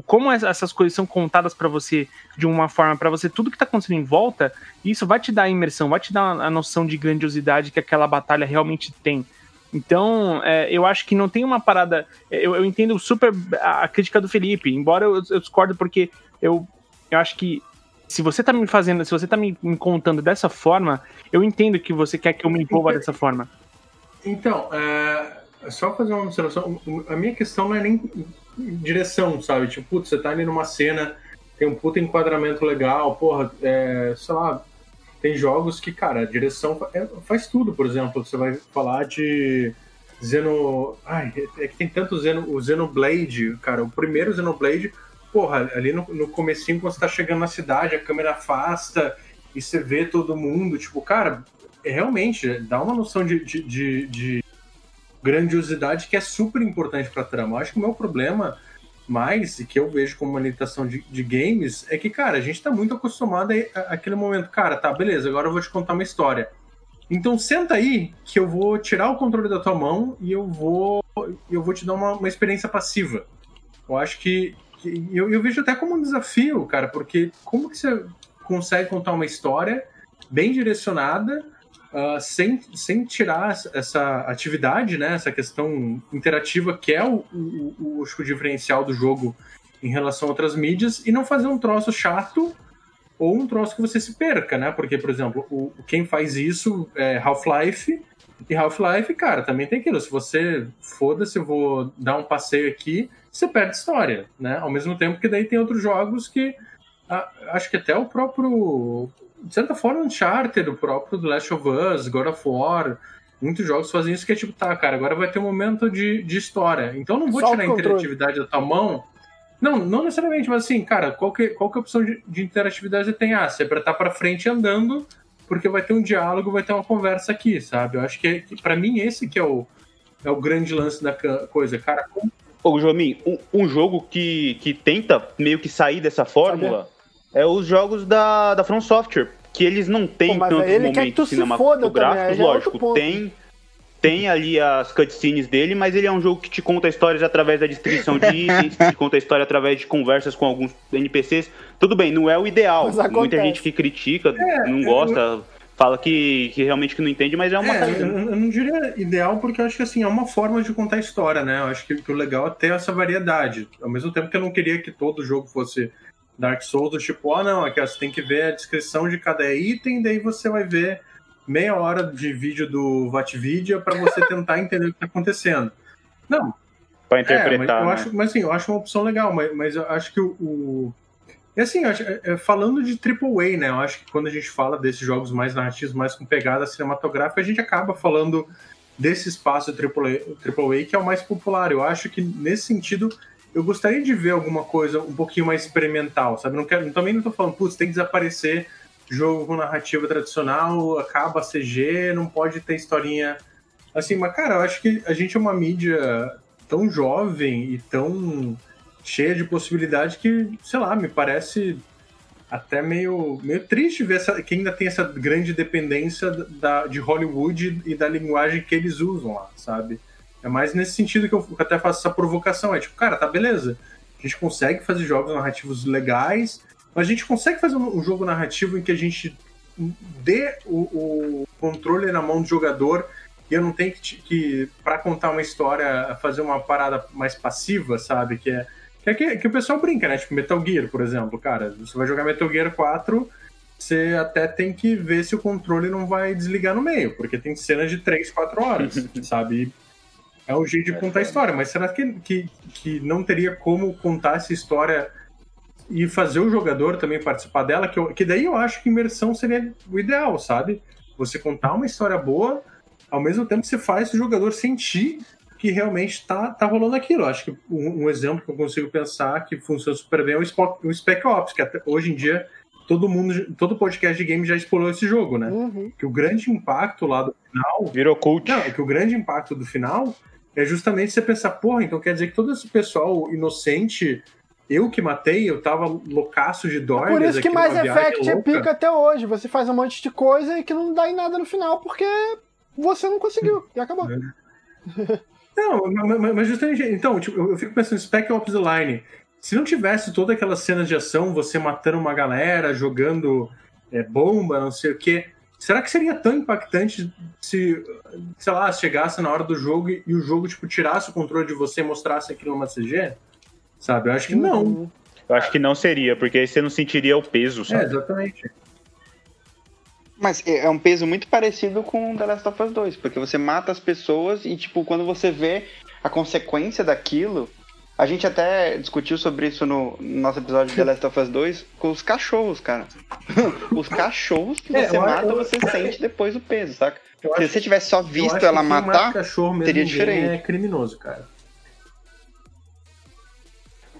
como es- essas coisas são contadas pra você de uma forma pra você tudo que tá acontecendo em volta, isso vai te dar a imersão, vai te dar a noção de grandiosidade que aquela batalha realmente tem. Então, é, eu acho que não tem uma parada. Eu, eu entendo super a, a crítica do Felipe, embora eu, eu discordo, porque eu, eu acho que se você tá me fazendo, se você tá me, me contando dessa forma, eu entendo que você quer que eu me envolva dessa forma. Então, é, só fazer uma observação. A minha questão não é nem direção, sabe? Tipo, putz, você tá ali numa cena, tem um puta enquadramento legal, porra, é, sei lá, tem jogos que, cara, a direção é- faz tudo, por exemplo, você vai falar de Zeno. Ai, é que tem tanto Zeno. O Xenoblade, cara, o primeiro Xenoblade, porra, ali no, no comecinho, quando você tá chegando na cidade, a câmera afasta e você vê todo mundo, tipo, cara, é, realmente dá uma noção de, de, de- de grandiosidade que é super importante pra trama. Eu acho que o meu problema mais, e que eu vejo como uma limitação de, de games, é que, cara, a gente tá muito acostumado a, aquele momento, cara, tá, beleza, agora eu vou te contar uma história. Então senta aí que eu vou tirar o controle da tua mão e eu vou eu vou te dar uma, uma experiência passiva. Eu acho que, que- eu, eu vejo até como um desafio, cara, porque como que você consegue contar uma história bem direcionada ah, sem, sem tirar essa- atividade, né, essa questão interativa que é o, o, o, acho que o diferencial do jogo em relação a outras mídias e não fazer um troço chato ou um troço que você se perca, né? Porque, por exemplo, o, quem faz isso é Half-Life e Half-Life, cara, também tem aquilo. Se você foda-se, eu vou dar um passeio aqui, você perde história, né? Ao mesmo tempo que daí tem outros jogos que ah, acho que até o próprio de certa forma, Uncharted, o próprio The Last of Us, God of War, muitos jogos fazem isso que é tipo, tá, cara, agora vai ter um momento de, de história. Então eu não vou Só tirar a interatividade da tua mão. Não, não necessariamente, mas assim, cara, qual que, qual que é a opção de, de interatividade você tem? Ah, você apertar pra frente andando, porque vai ter um diálogo, vai ter uma conversa aqui, sabe? Eu acho que, que para mim esse que é o, é o grande lance da coisa. Cara, como Ô, Jomin, um, um jogo que, que tenta meio que sair dessa fórmula é os jogos da, da From Software, que eles não têm Pô, tantos ele quer que tu momentos cinematográficos, também, é lógico, ponto. tem, tem ali as cutscenes dele, mas ele é um jogo que te conta histórias através da distribuição de itens, *laughs* te conta a história através de conversas com alguns NPCs. Tudo bem, não é o ideal. Mas Muita gente que critica, não gosta, fala que, que realmente que não entende, mas é uma É, eu, eu não diria ideal porque eu acho que assim, é uma forma de contar história, né? Eu acho que, que o legal é ter essa variedade. Ao mesmo tempo que eu não queria que todo jogo fosse Dark Souls, do tipo, ah não, aqui ó, você tem que ver a descrição de cada item, daí você vai ver meia hora de vídeo do Vatvidia para você *laughs* tentar entender o que tá acontecendo. Não, Pra é, interpretar, mas, eu né? acho, mas assim, eu acho uma opção legal, mas, mas eu acho que o. o... E assim, acho- é, é, falando de AAA, né? Eu acho que quando a gente fala desses jogos mais narrativos, mais com pegada cinematográfica, a gente acaba falando desse espaço AAA, AAA que é o mais popular. Eu acho que nesse sentido eu gostaria de ver alguma coisa um pouquinho mais experimental, sabe? Não quero, também não tô falando, putz, tem que desaparecer jogo com narrativa tradicional, acaba CG, não pode ter historinha assim, mas cara, eu acho que a gente é uma mídia tão jovem e tão cheia de possibilidade que, sei lá, me parece até meio, meio triste ver essa, que ainda tem essa grande dependência da, de Hollywood e da linguagem que eles usam lá, sabe? É mais nesse sentido que eu até faço essa provocação. É tipo, cara, tá beleza. A gente consegue fazer jogos narrativos legais, mas a gente consegue fazer um, jogo narrativo em que a gente dê o, o controle na mão do jogador e eu não tenho que, que para contar uma história, fazer uma parada mais passiva, sabe? Que é que, é que, que o pessoal brinca, né? Tipo Metal Gear, por exemplo. Cara, você vai jogar Metal Gear 4, você até tem que ver se o controle não vai desligar no meio, porque tem cenas de 3, 4 horas, *laughs* sabe? É o jeito de contar a história, mas será que, que, que não teria como contar essa história e fazer o jogador também participar dela? Que, eu, que daí eu acho que imersão seria o ideal, sabe? Você contar uma história boa, ao mesmo tempo que você faz o jogador sentir que realmente tá, tá rolando aquilo. Acho que um, um, exemplo que eu consigo pensar que funciona super bem é o, Spec, o Spec Ops, que até, hoje em dia todo mundo, todo podcast de game já explorou esse jogo, né? Uhum. Que o grande impacto lá do final. Virou cult. Não, é que o grande impacto do final é justamente você pensar, porra, então quer dizer que todo esse pessoal inocente, eu que matei, eu tava loucaço de dó. Por isso que mais Effect é pica até hoje. Você faz um monte de coisa e que não dá em nada no final, porque você não conseguiu. E acabou. É. Não, mas justamente. Então, tipo, eu fico pensando, Spec Ops The Line. Se não tivesse todas aquelas cenas de ação, você matando uma galera, jogando é, bomba, não sei o quê. Será que seria tão impactante se, sei lá, chegasse na hora do jogo e, e o jogo, tipo, tirasse o controle de você e mostrasse aquilo numa CG? Sabe? Eu acho que não. Uhum. Eu acho que não seria, porque aí você não sentiria o peso, sabe? É, exatamente. Mas é um peso muito parecido com The Last of Us 2, porque você mata as pessoas e, tipo, quando você vê a consequência daquilo. A gente até discutiu sobre isso no nosso episódio de The Last of Us 2 com os cachorros, cara. *laughs* os cachorros que você é, mata, eu, você eu, sente depois o peso, saca? Se acho, você tivesse só visto ela matar, teria diferente. É criminoso, cara.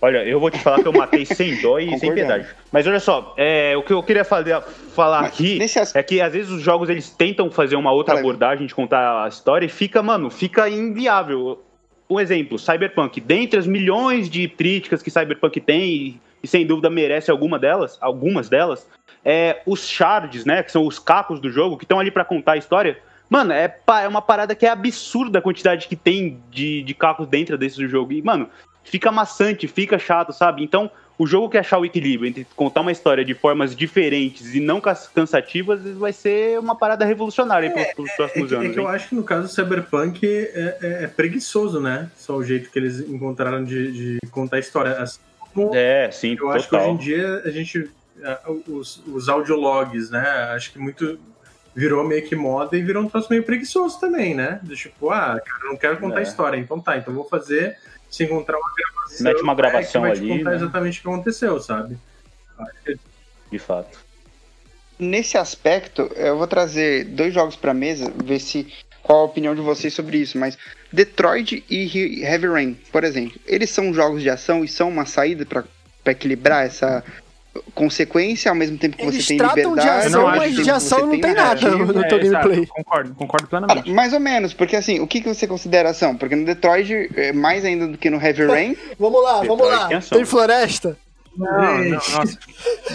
Olha, eu vou te falar que eu matei sem dó e sem piedade. Mas olha só, é, o que eu queria falar, falar aqui as... é que às vezes os jogos eles tentam fazer uma outra Caramba. abordagem de contar a história e fica, mano, fica inviável. Um exemplo, Cyberpunk. Dentre as milhões de críticas que Cyberpunk tem, e, sem dúvida merece alguma delas, algumas delas, é, os shards, né, que são os capos do jogo, que estão ali para contar a história, Mano, é, é uma parada que é absurda a quantidade que tem de, de cacos dentro desse jogo. E, mano, fica maçante, fica chato, sabe? Então, o jogo que achar o equilíbrio entre contar uma história de formas diferentes e não cansativas vai ser uma parada revolucionária é, pelos, pelos próximos é, anos. É que eu acho que no caso do Cyberpunk é, é, é, preguiçoso, né? Só o jeito que eles encontraram de, de contar a história. Assim, é, sim, Eu total. acho que hoje em dia a gente. Os, os audiologs, né? Acho que muito virou meio que moda e virou um troço meio preguiçoso também, né? Do tipo, ah, cara, eu não quero contar É. história, então tá, então vou fazer se encontrar uma gravação. Mete uma gravação que vai te ali, contar né? exatamente o que aconteceu, sabe? De fato. Nesse aspecto, eu vou trazer dois jogos pra mesa, ver se qual a opinião de vocês sobre isso, mas Detroit e Heavy Rain, por exemplo, eles são jogos de ação e são uma saída pra equilibrar essa consequência ao mesmo tempo que Eles você tem tratam de liberdade. ação, mas de ação não tem nada narrativa. no, no É, teu exato, gameplay. concordo, concordo Ah, plenamente. mais ou menos, porque assim, o que, que você considera ação? Porque no Detroit, é, mais ainda do que no Heavy *laughs* Rain, Vamos lá, vamos Detroit lá. tem. Tem floresta? Não, não, nossa.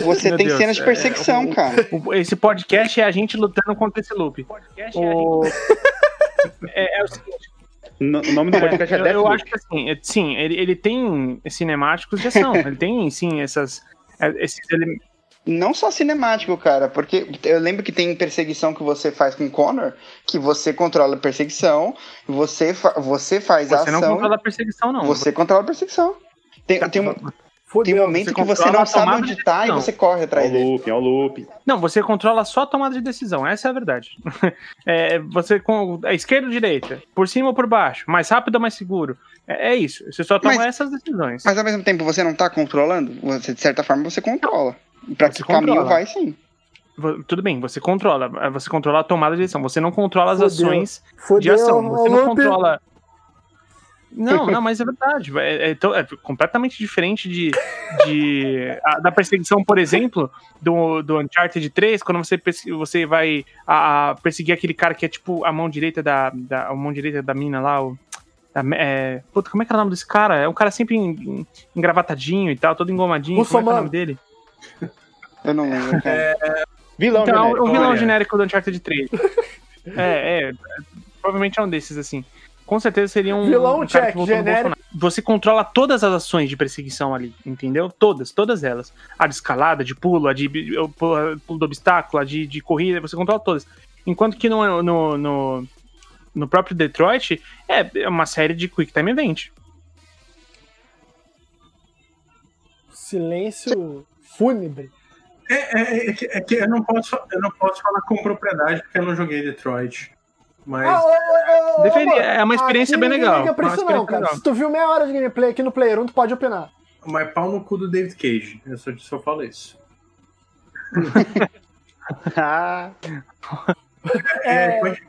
você Meu tem Deus, cenas de é, perseguição, cara. O- Esse podcast é a gente lutando contra esse loop. O... *laughs* É, é o seguinte, No- O nome do podcast é, eu, eu Deathloop. acho que assim, é- sim, ele, ele tem cinemáticos de ação, *laughs* ele tem sim essas, é, esses elementos. Não só cinemático, cara, porque eu lembro que tem perseguição que você faz com Connor, que você controla a perseguição, você, fa você faz Você a ação. não controla a perseguição, não. Você controla a perseguição. Tem, tem, um, tem um momento que você não sabe onde de tá e você corre É atrás o dele. loop, é o loop. Não, você controla só a tomada de decisão, essa é a verdade. *laughs* É, você com a esquerda ou direita, por cima ou por baixo, mais rápido ou mais seguro. É, é isso. Você só toma Mas- essas decisões. Mas ao mesmo tempo você não tá controlando, você, de certa forma você controla. Pra Você que caminho controla. vai sim. Tudo bem, você controla. é, Você controla a tomada de decisão. Você não controla as Fudeu. ações de Fodeu, ação. Você não controla. Não, não, mas é verdade. É, é é completamente diferente de, de a- da perseguição, por exemplo, do, do Uncharted 3, quando você, você vai a, a perseguir aquele cara que é tipo a mão direita da, da, a mão direita da mina lá, o. da- é, puta, como é que é o nome desse cara? É um cara sempre en- en- engravatadinho e tal, todo engomadinho. Como é que é o nome dele? Eu não lembro. Cara. Vilão, Então, genérico. o vilão Olha. genérico do Uncharted 3. é, é, provavelmente é um desses, assim. Com certeza seria um. Vilão um check, genérico. Você controla todas as ações de perseguição ali, entendeu? Todas, todas elas. A de escalada, de pulo, a de pulo do obstáculo, a de, de corrida, você controla todas. Enquanto que no, no, no, no próprio Detroit é é uma série de Quick Time Event. Silêncio fúnebre. É, é- é que, é que eu, não posso, eu não posso falar com propriedade porque eu não joguei Detroit. Mas. Ah, Deveria, é uma experiência bem legal, liga pra uma isso não, cara. legal. Se tu viu meia hora de gameplay aqui no Player 1, tu pode opinar. Mas pau no cu do David Cage. Eu só, só falo isso. Ah, *laughs* É, Quantic-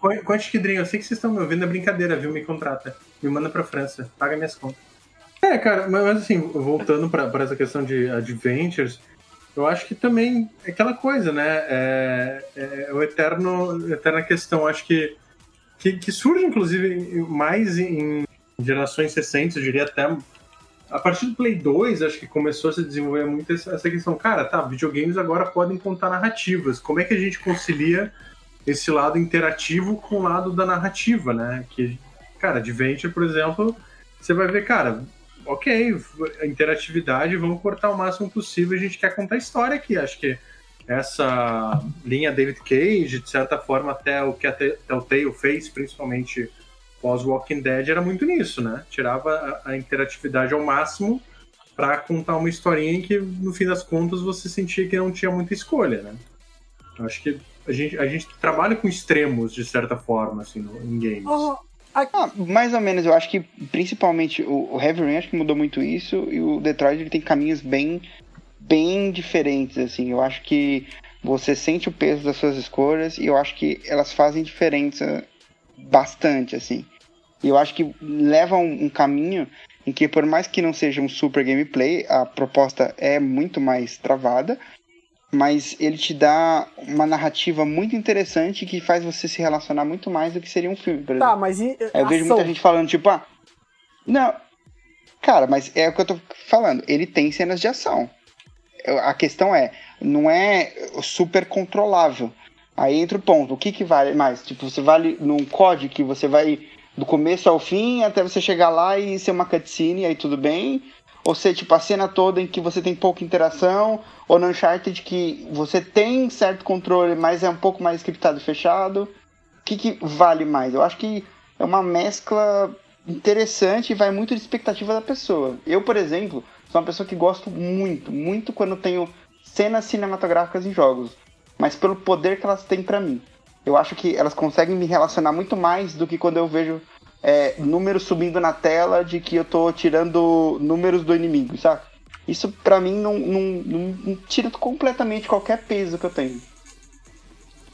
Qu- Quantic Dream, eu sei que vocês estão me ouvindo, é brincadeira, viu? Me contrata. Me manda pra França, paga minhas contas. É, cara, mas, mas assim, voltando pra, pra essa questão de adventures, eu acho que também é aquela coisa, né? É, é o eterno, eterna questão. Acho que, que, que surge, inclusive, mais em gerações recentes, eu diria até. A partir do Play 2, acho que começou a se desenvolver muito essa essa questão. Cara, tá, videogames agora podem contar narrativas. Como é que a gente concilia esse lado interativo com o lado da narrativa, né? Que, cara, Adventure, por exemplo, você vai ver, cara, ok, interatividade, vamos cortar o máximo possível, a gente quer contar história aqui. Acho que essa linha David Cage, de certa forma, até o que a Te- Telltale fez, principalmente pós Walking Dead, era muito nisso, né? Tirava a, interatividade ao máximo para contar uma historinha em que, no fim das contas, você sentia que não tinha muita escolha, né? Acho que a gente, a gente trabalha com extremos, de certa forma, assim, no, em games. Oh, Ah, mais ou menos, eu acho que principalmente o, Heavy Rain acho que mudou muito isso e o Detroit ele tem caminhos bem bem diferentes assim. Eu acho que você sente o peso das suas escolhas e eu acho que elas fazem diferença bastante assim. E eu acho que leva um, um caminho em que por mais que não seja um super gameplay, a proposta é muito mais travada, mas ele te dá uma narrativa muito interessante que faz você se relacionar muito mais do que seria um filme, por exemplo. tá, mas e. Eu vejo ação? muita gente falando, tipo, ah. Não. Cara, mas é o que eu tô falando. Ele tem cenas de ação. A questão é, não é super controlável. Aí entra o ponto. O que, que vale mais? Tipo, você vale num COD que você vai do começo ao fim até você chegar lá e ser uma cutscene, aí tudo bem. Ou ser, tipo, a cena toda em que você tem pouca interação. Ou no Uncharted que você tem certo controle, mas é um pouco mais scriptado e fechado. O que, que vale mais? Eu acho que é uma mescla interessante e vai muito de expectativa da pessoa. Eu, por exemplo, sou uma pessoa que gosto muito, muito quando tenho cenas cinematográficas em jogos, mas pelo poder que elas têm pra mim. Eu acho que elas conseguem me relacionar muito mais do que quando eu vejo é, números subindo na tela de que eu tô tirando números do inimigo, sabe? Isso pra mim não, não, não, tira completamente qualquer peso que eu tenho.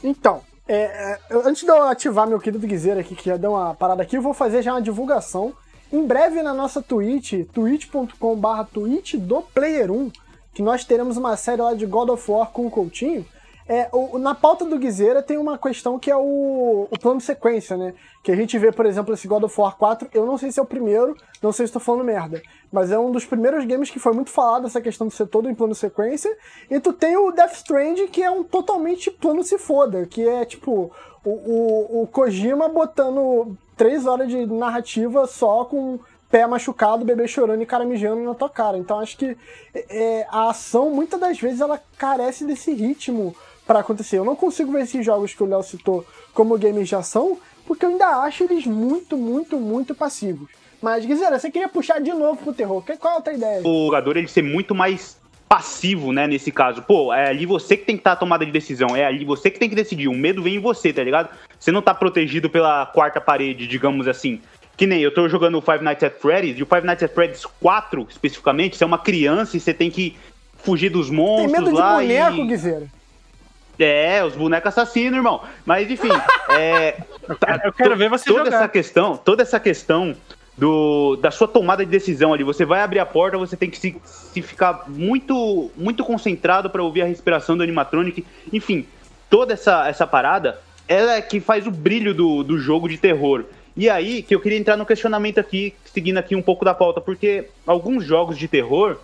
Então, é, é, antes de eu ativar meu querido Guizeira aqui, que já deu uma parada aqui, eu vou fazer já uma divulgação. Em breve na nossa Twitch, twitch.com.br Twitch do Player 1, que nós teremos uma série lá de God of War com o Coutinho. É, o- na pauta do Guizeira tem uma questão que é o, o plano sequência, né? Que a gente vê, por exemplo, esse God of War 4. Eu não sei se é o primeiro, não sei se estou falando merda, mas é um dos primeiros games que foi muito falado essa questão de ser todo em plano sequência. E tu tem o Death Stranding, que é um totalmente plano se foda, que é tipo o, o, o Kojima botando três horas de narrativa só com pé machucado, bebê chorando e cara mijando na tua cara. Então acho que é, a ação, muitas das vezes, ela carece desse ritmo para acontecer. Eu não consigo ver esses jogos que o Léo citou como games de ação, porque eu ainda acho eles muito, muito, muito passivos. Mas, Guizera, você queria puxar de novo pro terror. Qual é a outra ideia? O jogador ele ser muito mais passivo, né, nesse caso. Pô, é ali você que tem que estar tá a tomada de decisão, é ali você que tem que decidir. O medo vem em você, tá ligado? Você não tá protegido pela quarta parede, digamos assim. Que nem eu tô jogando o Five Nights at Freddy's, e o Five Nights at Freddy's 4, especificamente, você é uma criança e você tem que fugir dos monstros Tem medo lá de boneco, e... Guizeira? É, os bonecos assassinos, irmão. Mas enfim, é, *laughs* eu quero ver você toda jogar. essa questão, toda essa questão do, da sua tomada de decisão ali. Você vai abrir a porta, você tem que se, se ficar muito muito concentrado para ouvir a respiração do animatronic. Enfim, toda essa, essa parada, ela é que faz o brilho do, do jogo de terror. E aí que eu queria entrar no questionamento aqui, seguindo aqui um pouco da pauta, porque alguns jogos de terror,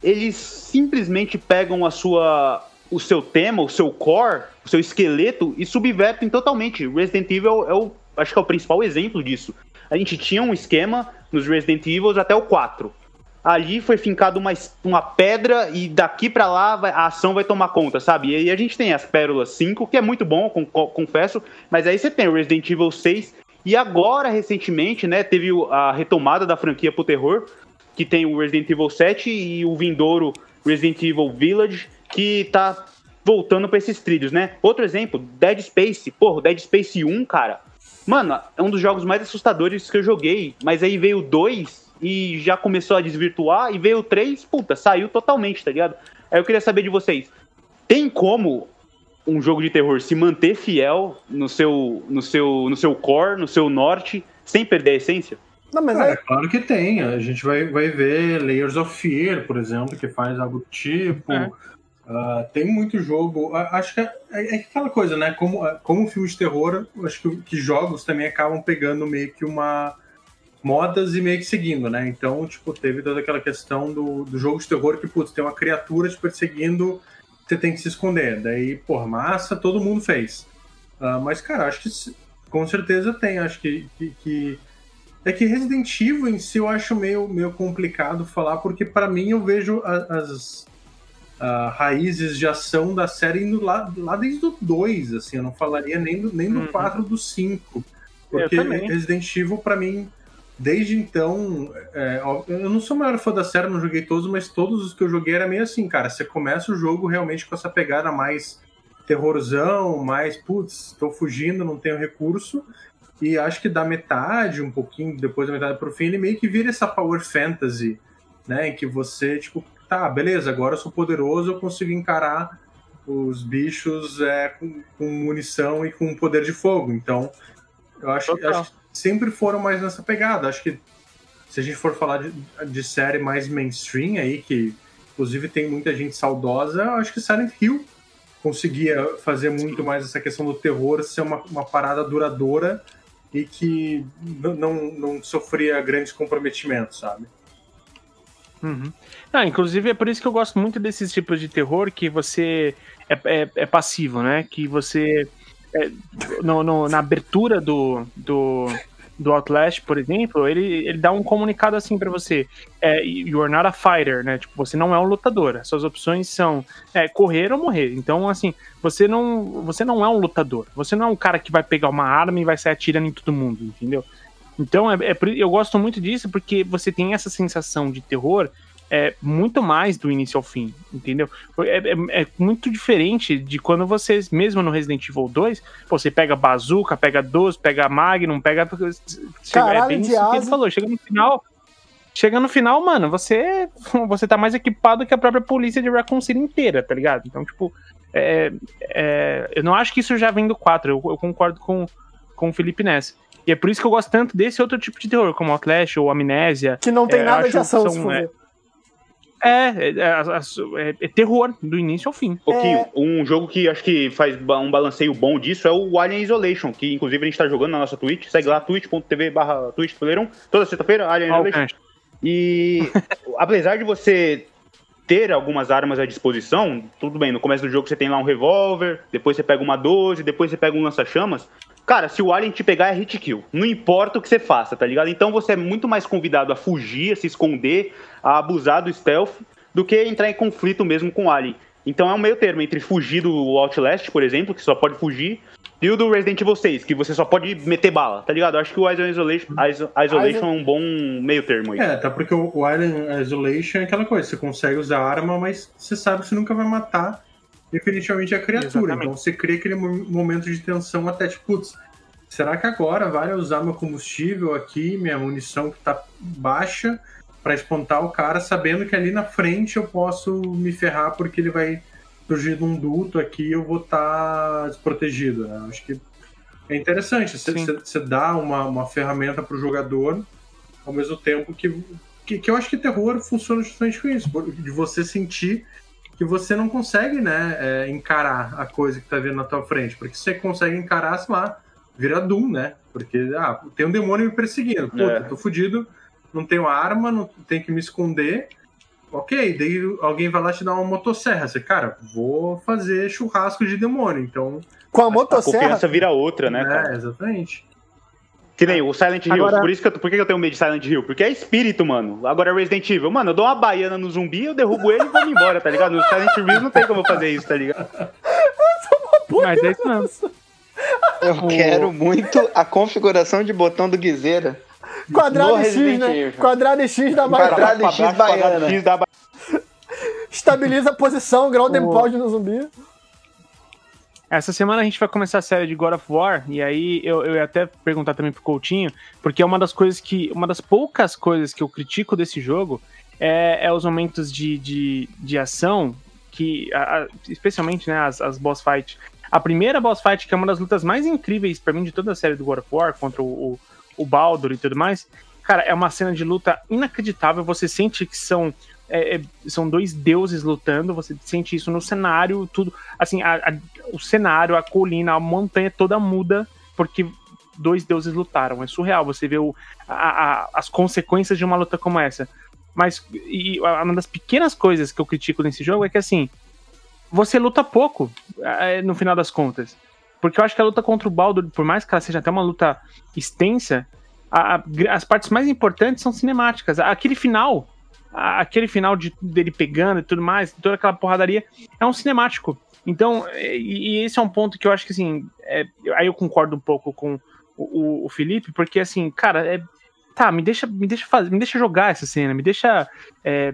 eles simplesmente pegam a sua o seu tema, o seu core, o seu esqueleto e subvertem totalmente. Resident Evil é o, acho que é o principal exemplo disso. A gente tinha um esquema nos Resident Evil até o 4. Ali foi fincado uma, uma pedra e daqui para lá vai, a ação vai tomar conta, sabe? E aí a gente tem as Pérolas 5, que é muito bom, com, confesso, mas aí você tem o Resident Evil 6 e agora, recentemente, né, teve a retomada da franquia pro terror, que tem o Resident Evil 7 e o vindouro Resident Evil Village, que tá voltando para esses trilhos, né? Outro exemplo, Dead Space. Porra, Dead Space 1, cara. Mano, é um dos jogos mais assustadores que eu joguei. Mas aí veio o 2 e já começou a desvirtuar. E veio o 3, puta, saiu totalmente, tá ligado? Aí eu queria saber de vocês. Tem como um jogo de terror se manter fiel no seu, no seu, no seu core, no seu norte, sem perder a essência? Não, mas Cara, é... claro que tem. A gente vai, vai ver Layers of Fear, por exemplo, que faz algo do tipo. É. Uh, tem muito jogo. Uh, acho que é, é, aquela coisa, né? Como, uh, como filme de terror, acho que, que, jogos também acabam pegando meio que uma. modas e meio que seguindo, né? Então, tipo, teve toda aquela questão do, do jogo de terror que, putz, tem uma criatura te perseguindo, você tem que se esconder. Daí, por massa, todo mundo fez. mas, cara, acho que com certeza tem. Acho que, que, que. É que Resident Evil em si eu acho meio, meio complicado falar, porque para mim eu vejo as, uh, raízes de ação da série indo lá, lá desde o 2, assim, eu não falaria nem do, nem do uhum. 4 do 5. Porque Resident Evil, para mim, desde então, é, eu não sou o maior fã da série, não joguei todos, mas todos os que eu joguei era meio assim, cara, você começa o jogo realmente com essa pegada mais terrorzão, mais, putz, tô fugindo, não tenho recurso, e acho que da metade, um pouquinho depois da metade pro fim, ele meio que vira essa power fantasy, né, em que você, tipo, tá, beleza, agora eu sou poderoso, eu consigo encarar os bichos é, com, com munição e com poder de fogo. Então, eu acho, acho, que sempre foram mais nessa pegada. Acho que se a gente for falar de, de série mais mainstream aí, que inclusive tem muita gente saudosa, eu acho que Silent Hill conseguia fazer muito mais essa questão do terror ser uma, uma parada duradoura e que não, não, não sofria grandes comprometimentos, sabe? Uhum. Ah, inclusive é por isso que eu gosto muito desses tipos de terror que você é, é, é passivo, né? Que você é, no, no, na abertura do, do, do Outlast, por exemplo, ele, ele dá um comunicado assim para você: é, You are not a fighter, né? Tipo, você não é um lutador. Suas opções são é, correr ou morrer. Então, assim, você não, você não é um lutador. Você não é um cara que vai pegar uma arma e vai sair atirando em todo mundo, entendeu? Então, é, é, eu gosto muito disso porque você tem essa sensação de terror é, muito mais do início ao fim, entendeu? É, é, é, muito diferente de quando você, mesmo no Resident Evil 2, você pega bazuca, pega 12, pega Magnum, pega. Chega, é bem isso que ele falou, chega no final. Chega no final, mano, você *laughs* você tá mais equipado que a própria polícia de Raccoon City inteira, tá ligado? Então, tipo, é, é, eu não acho que isso já vem do 4, eu, eu concordo com, com o Felipe Ness. E é por isso que eu gosto tanto desse outro tipo de terror, como Outlast ou Amnésia. Que não tem é, nada de ação, são, é, é, é, é, é, terror, do início ao fim. É... Um jogo que acho que faz um balanceio bom disso é o Alien Isolation, que inclusive a gente tá jogando na nossa Twitch. Segue lá, twitch.tv barra Twitch Toda sexta-feira, Alien Isolation. E *laughs* apesar de você ter algumas armas à disposição, tudo bem, no começo do jogo você tem lá um revólver, depois você pega uma 12, depois você pega um lança-chamas, Cara, se o alien te pegar é hit kill. Não importa o que você faça, tá ligado? Então você é muito mais convidado a fugir, a se esconder, a abusar do stealth, do que entrar em conflito mesmo com o alien. Então é um meio termo entre fugir do Outlast, por exemplo, que só pode fugir, e o do Resident Evil 6, que você só pode meter bala, tá ligado? Eu acho que o Island Isolation, Isolation é um bom meio termo aí. É, até porque o Island Isolation é aquela coisa, você consegue usar arma, mas você sabe que você nunca vai matar definitivamente a criatura. Exatamente. Então você cria aquele momento de tensão até tipo, putz, será que agora vale usar meu combustível aqui, minha munição que tá baixa, para espantar o cara, sabendo que ali na frente eu posso me ferrar porque ele vai surgir de um duto aqui eu vou estar tá desprotegido. Né? Acho que é interessante. Você dá uma, uma ferramenta para o jogador ao mesmo tempo que, que, que eu acho que terror funciona justamente com isso, de você sentir que você não consegue, né, é, encarar a coisa que tá vindo na tua frente. Porque se você consegue encarar, sei lá, vira Doom, né? Porque, ah, tem um demônio me perseguindo. Puta, é. tô fudido, não tenho arma, não tenho que me esconder. Ok, daí alguém vai lá te dar uma motosserra. Você, cara, vou fazer churrasco de demônio, então... Com a motosserra? A confiança vira outra, né, é, cara? exatamente. Que nem o Silent Hill. Agora... Por isso que eu, por que eu tenho medo de Silent Hill? Porque é espírito, mano. Agora é Resident Evil. Mano, eu dou uma baiana no zumbi, eu derrubo ele e vou embora, tá ligado? No Silent Hill não tem como fazer isso, tá ligado? Mas é isso mesmo. Eu quero muito a configuração de botão do Guizeira. Quadrado X, né? Quadrado X da baiana. Quadrado X baiana. Quadrado X da baiana. Estabiliza a posição, grau de pause no zumbi. Essa semana a gente vai começar a série de God of War, e aí eu, eu ia até perguntar também pro Coutinho, porque é uma das coisas que. Uma das poucas coisas que eu critico desse jogo é, é os momentos de, de, de ação, que. A, a, especialmente né, as, as boss fight. A primeira boss fight, que é uma das lutas mais incríveis para mim de toda a série do God of War, contra o, o, o Baldur e tudo mais. Cara, é uma cena de luta inacreditável. Você sente que são é, é, são dois deuses lutando, você sente isso no cenário, tudo. Assim, a, a, o cenário, a colina, a montanha toda muda, porque dois deuses lutaram. É surreal você ver o, a, as consequências de uma luta como essa. Mas e uma das pequenas coisas que eu critico nesse jogo é que assim, você luta pouco é, no final das contas. Porque eu acho que a luta contra o Baldur, por mais que ela seja até uma luta extensa, a, as partes mais importantes são cinemáticas. Aquele final aquele final de, dele pegando e tudo mais, toda aquela porradaria, é um cinemático. Então, e, e esse é um ponto que eu acho que, assim, é, aí eu concordo um pouco com o, o, Felipe, porque, assim, cara, é, tá, me deixa, me deixa fazer, me deixa jogar essa cena, me deixa é,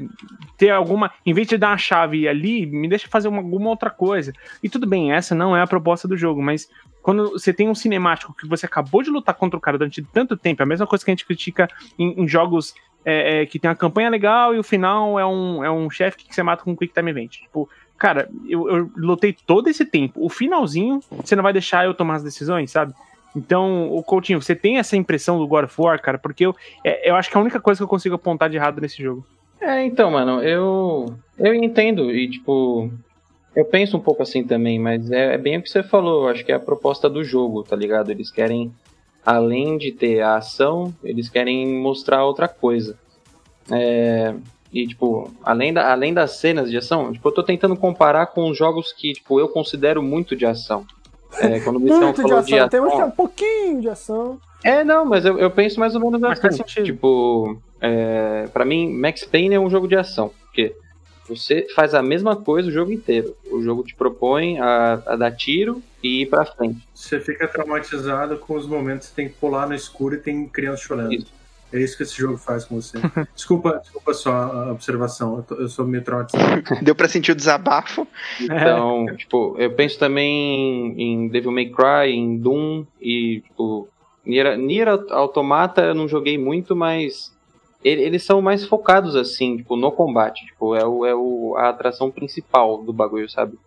ter alguma, em vez de dar uma chave ali, me deixa fazer uma, alguma outra coisa. E tudo bem, essa não é a proposta do jogo, mas quando você tem um cinemático que você acabou de lutar contra o cara durante tanto tempo, é a mesma coisa que a gente critica em, em jogos é, é, que tem uma campanha legal e o final é um, é um chefe que você mata com um Quick Time Event. Tipo, cara, eu, eu lutei todo esse tempo. O finalzinho, você não vai deixar eu tomar as decisões, sabe? Então, o Coutinho, você tem essa impressão do God of War, cara? Porque eu, é, eu acho que é a única coisa que eu consigo apontar de errado nesse jogo. É, então, mano, eu, eu entendo e, tipo, eu penso um pouco assim também, mas é, é bem o que você falou, acho que é a proposta do jogo, tá ligado? Eles querem além de ter a ação, eles querem mostrar outra coisa. É, e, tipo, além, da, além das cenas de ação, tipo, eu tô tentando comparar com os jogos que, tipo, eu considero muito de ação. É, quando o muito de ação, de ação, temos um pouquinho de ação. É, não, mas eu, eu penso mais ou menos assim. Tipo, é, pra mim, Max Payne é um jogo de ação. Porque você faz a mesma coisa o jogo inteiro. O jogo te propõe a, a dar tiro e ir pra frente. Você fica traumatizado com os momentos que tem que pular no escuro e tem criança chorando. Isso. É isso que esse jogo faz com você. *laughs* Desculpa, desculpa só a observação, eu, tô, eu sou meio traumatizado. *laughs* Deu pra sentir o desabafo. Então, é. tipo, eu penso também em Devil May Cry, em Doom e, tipo, Nier, Nier Automata eu não joguei muito, mas eles são mais focados assim, tipo, no combate. Tipo, é, o, é o, a atração principal do bagulho, sabe?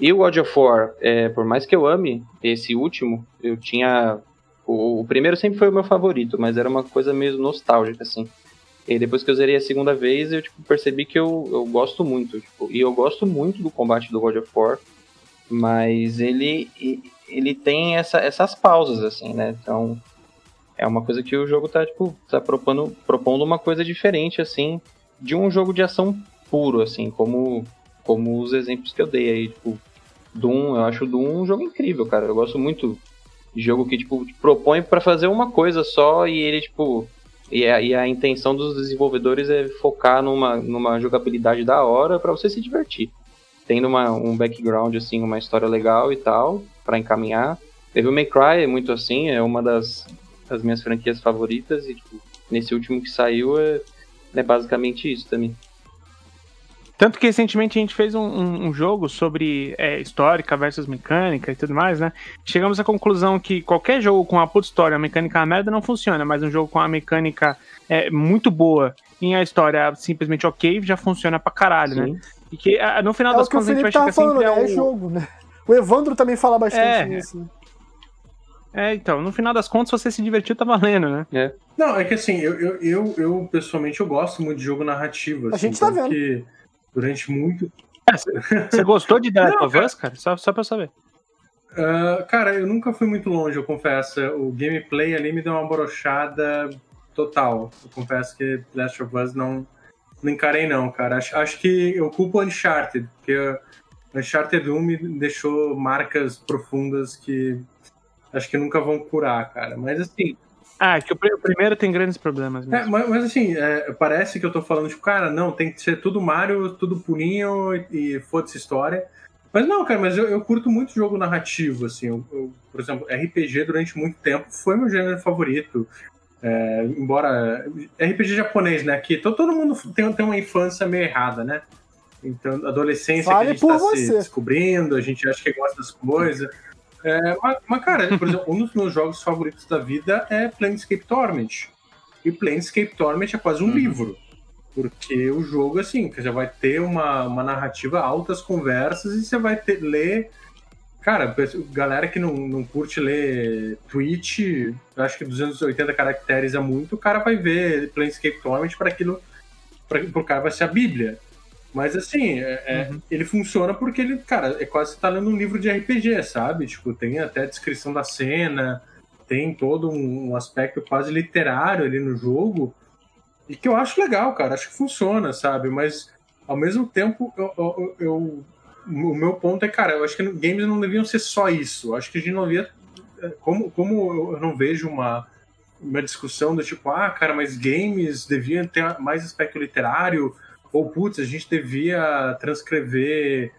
E o God of War, é, por mais que eu ame esse último, eu tinha. O, o, primeiro sempre foi o meu favorito, mas era uma coisa meio nostálgica, assim. E depois que eu zerei a segunda vez, eu tipo, percebi que eu, eu gosto muito. Tipo, e eu gosto muito do combate do God of War, mas ele, ele tem essa, essas pausas, assim, né? Então, é uma coisa que o jogo tá, tipo, tá propondo, propondo uma coisa diferente, assim, de um jogo de ação puro, assim, como, como os exemplos que eu dei aí, tipo, Doom, eu acho Doom um jogo incrível, cara. Eu gosto muito jogo que, tipo, propõe para fazer uma coisa só e ele, tipo. E a, e a, intenção dos desenvolvedores é focar numa, numa jogabilidade da hora para você se divertir. Tendo uma, um background, assim, uma história legal e tal, para encaminhar. Devil May Cry é muito assim, é uma das, das minhas franquias favoritas e, tipo, nesse último que saiu é, é basicamente isso também. Tanto que recentemente a gente fez um, um, um jogo sobre é, histórica versus mecânica e tudo mais, né? Chegamos à conclusão que qualquer jogo com uma puta história, a mecânica merda não funciona, mas um jogo com a mecânica é, muito boa e a história simplesmente ok já funciona pra caralho, né? Sim. né? E que no final é das contas a gente vai chegar falando, sempre né? É, o... jogo, né? O Evandro também fala bastante é, nisso. Né? É, então, no final das contas, você se divertiu, tá valendo, né? É. Não, é que assim, eu, eu, eu, eu, pessoalmente eu gosto muito de jogo narrativo. Assim, a gente tá vendo. Que durante muito. É, você gostou de The Last of Us, cara? Só, só pra eu saber. Uh, cara, eu nunca fui muito longe, eu confesso. O gameplay ali me deu uma brochada total. Eu confesso que The Last of Us não, não encarei, não, cara. Acho, acho que eu culpo Uncharted, porque Uncharted 1 me deixou marcas profundas que acho que nunca vão curar, cara. Mas assim. Ah, que o primeiro tem grandes problemas mesmo. É, mas, mas, assim, é, parece que eu tô falando, tipo, cara, não, tem que ser tudo Mario, tudo purinho e, e foda-se história. Mas não, cara, mas eu, eu curto muito jogo narrativo, assim. Eu, eu, por exemplo, RPG durante muito tempo foi meu gênero favorito. É, embora. RPG japonês, né? Que todo, todo mundo tem, tem uma infância meio errada, né? Então, adolescência Fale que a gente tá você. se descobrindo, a gente acha que gosta das coisas. É, mas, mas, cara, por exemplo, um dos meus jogos favoritos da vida é Planescape Torment. E Planescape Torment é quase um uhum. livro. Porque o jogo, assim, você vai ter uma, uma narrativa, altas conversas, e você vai ter, ler. Cara, galera que não, não curte ler tweet, acho que 280 caracteres é muito, o cara vai ver Planescape Torment para aquilo. Para o cara vai ser a Bíblia. Mas assim, é, é, uhum. ele funciona porque ele, cara, é quase que tá lendo um livro de RPG, sabe? Tipo, tem até a descrição da cena, tem todo um aspecto quase literário ali no jogo. E que eu acho legal, cara, acho que funciona, sabe? Mas ao mesmo tempo, eu, eu, eu o meu ponto é, cara, eu acho que games não deviam ser só isso. Eu acho que a gente não devia. É, como, como eu não vejo uma, uma discussão do tipo, ah, cara, mas games deviam ter mais aspecto literário ou putz, a gente devia transcrever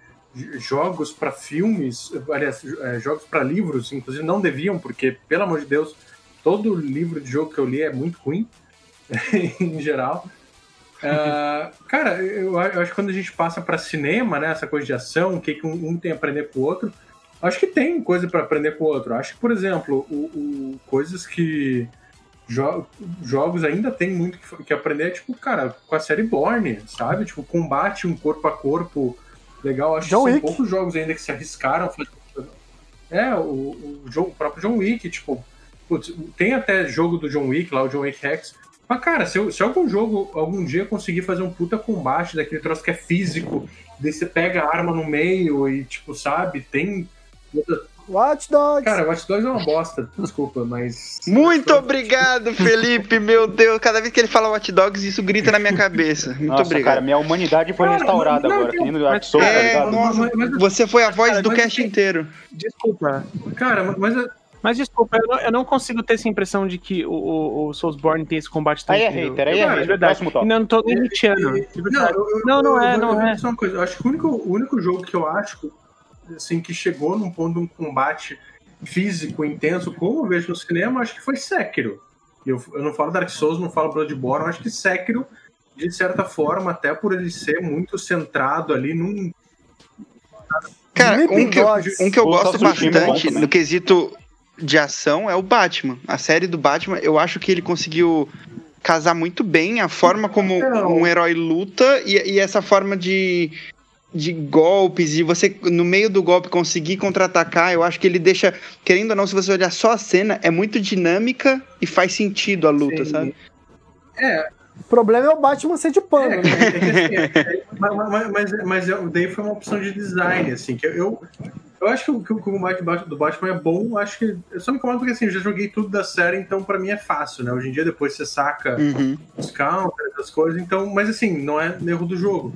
jogos para filmes, aliás, é, jogos para livros, inclusive não deviam, porque, pelo amor de Deus, todo livro de jogo que eu li é muito ruim, *laughs* em geral. Uh, cara, eu, acho que quando a gente passa para cinema, né, essa coisa de ação, o que, que um, um, tem a aprender com o outro, acho que tem coisa para aprender com o outro. Acho que, por exemplo, o, o coisas que jo jogos ainda tem muito que, que, aprender, tipo, cara, com a série Borne, sabe? Tipo, combate um corpo a corpo legal. Acho John que são poucos jogos ainda que se arriscaram. É, o, o, o próprio John Wick, tipo, putz, tem até jogo do John Wick, lá o John Wick Rex. Mas, cara, se, eu, se algum jogo algum dia conseguir fazer um puta combate daquele troço que é físico, daí você pega a arma no meio e, tipo, sabe, tem Watch Dogs. Cara, Watch Dogs é uma bosta, desculpa, mas. Muito obrigado, Felipe, meu Deus. Cada vez que ele fala Watch Dogs, isso grita na minha cabeça. Muito Nossa, obrigado. Cara, minha humanidade foi cara, restaurada não, agora. Não, Dark Souls, é, tá ligado? Mas, você foi a voz cara, do cast assim, inteiro. Desculpa. Cara, mas. Mas desculpa, eu não, eu não, consigo ter essa impressão de que o, o, o Soulsborne tem esse combate tão Aí é hater, aí é hater. De verdade. Não, não tô limiteando. Não, não é, não é. Só uma coisa, eu acho que o único, o único jogo que eu acho assim, que chegou num ponto de um combate físico, intenso, como eu vejo no cinema, acho que foi Sekiro. Eu, eu não falo Dark Souls, não falo Bloodborne, acho que Sekiro, de certa forma, até por ele ser muito centrado ali num. Cara, um que, eu, um que eu gosto bastante no quesito de ação é o Batman. A série do Batman, eu acho que ele conseguiu casar muito bem a forma como um herói luta e, e essa forma de de golpes e você no meio do golpe conseguir contra-atacar, eu acho que ele deixa, querendo ou não, se você olhar só a cena, é muito dinâmica e faz sentido a luta, Sim. sabe? É. O problema é o Batman ser de pano, é, né? É, assim, é, mas, mas, mas, daí foi uma opção de design, assim, que eu, eu acho que o, que o combate do Batman é bom, acho que. Eu só me incomodo porque assim, eu já joguei tudo da série, então para mim é fácil, né? Hoje em dia depois você saca uhum. os counters, as coisas, então, mas assim, não é erro do jogo.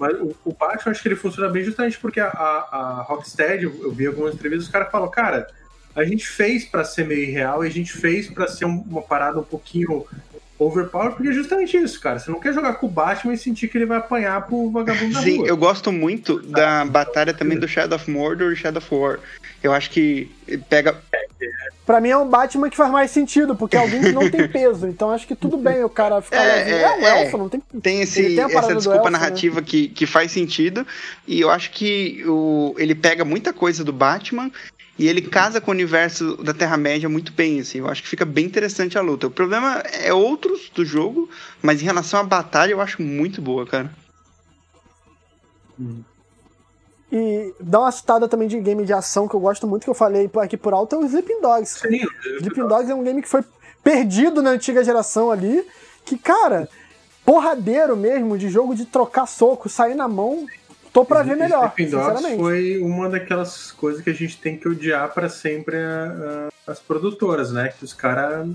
Mas o, o Batman, acho que ele funciona bem justamente porque a, a, a Rocksteady, eu vi algumas entrevistas, os caras falam, cara, a gente fez para ser meio irreal e a gente fez para ser um- uma parada um pouquinho overpower, porque é justamente isso, cara. Você não quer jogar com o Batman e sentir que ele vai apanhar pro vagabundo da Sim, rua. eu gosto muito da batalha também do Shadow of Mordor e Shadow of War. Eu acho que pega. Pra mim é um Batman que faz mais sentido, porque é alguém que não tem *laughs* peso. Então acho que tudo bem o cara ficar É, é, É, um é. elfo, não tem. Tem, esse, tem essa desculpa elfo, né? narrativa que, que faz sentido. E eu acho que o, ele pega muita coisa do Batman e ele casa com o universo da Terra-média muito bem. Assim, eu acho que fica bem interessante a luta. O problema é outros do jogo, mas em relação à batalha eu acho muito boa, cara. E dá uma citada também de game de ação que eu gosto muito, que eu falei aqui por alto, é o Sleeping Dogs. Sim, Sleeping Dogs é um game que foi perdido na antiga geração ali, que, cara, porradeiro mesmo, de jogo de trocar soco, sair na mão, tô pra ver melhor, Sleeping Dogs foi uma daquelas coisas que a gente tem que odiar pra sempre a- a- as produtoras, né? Que os caras.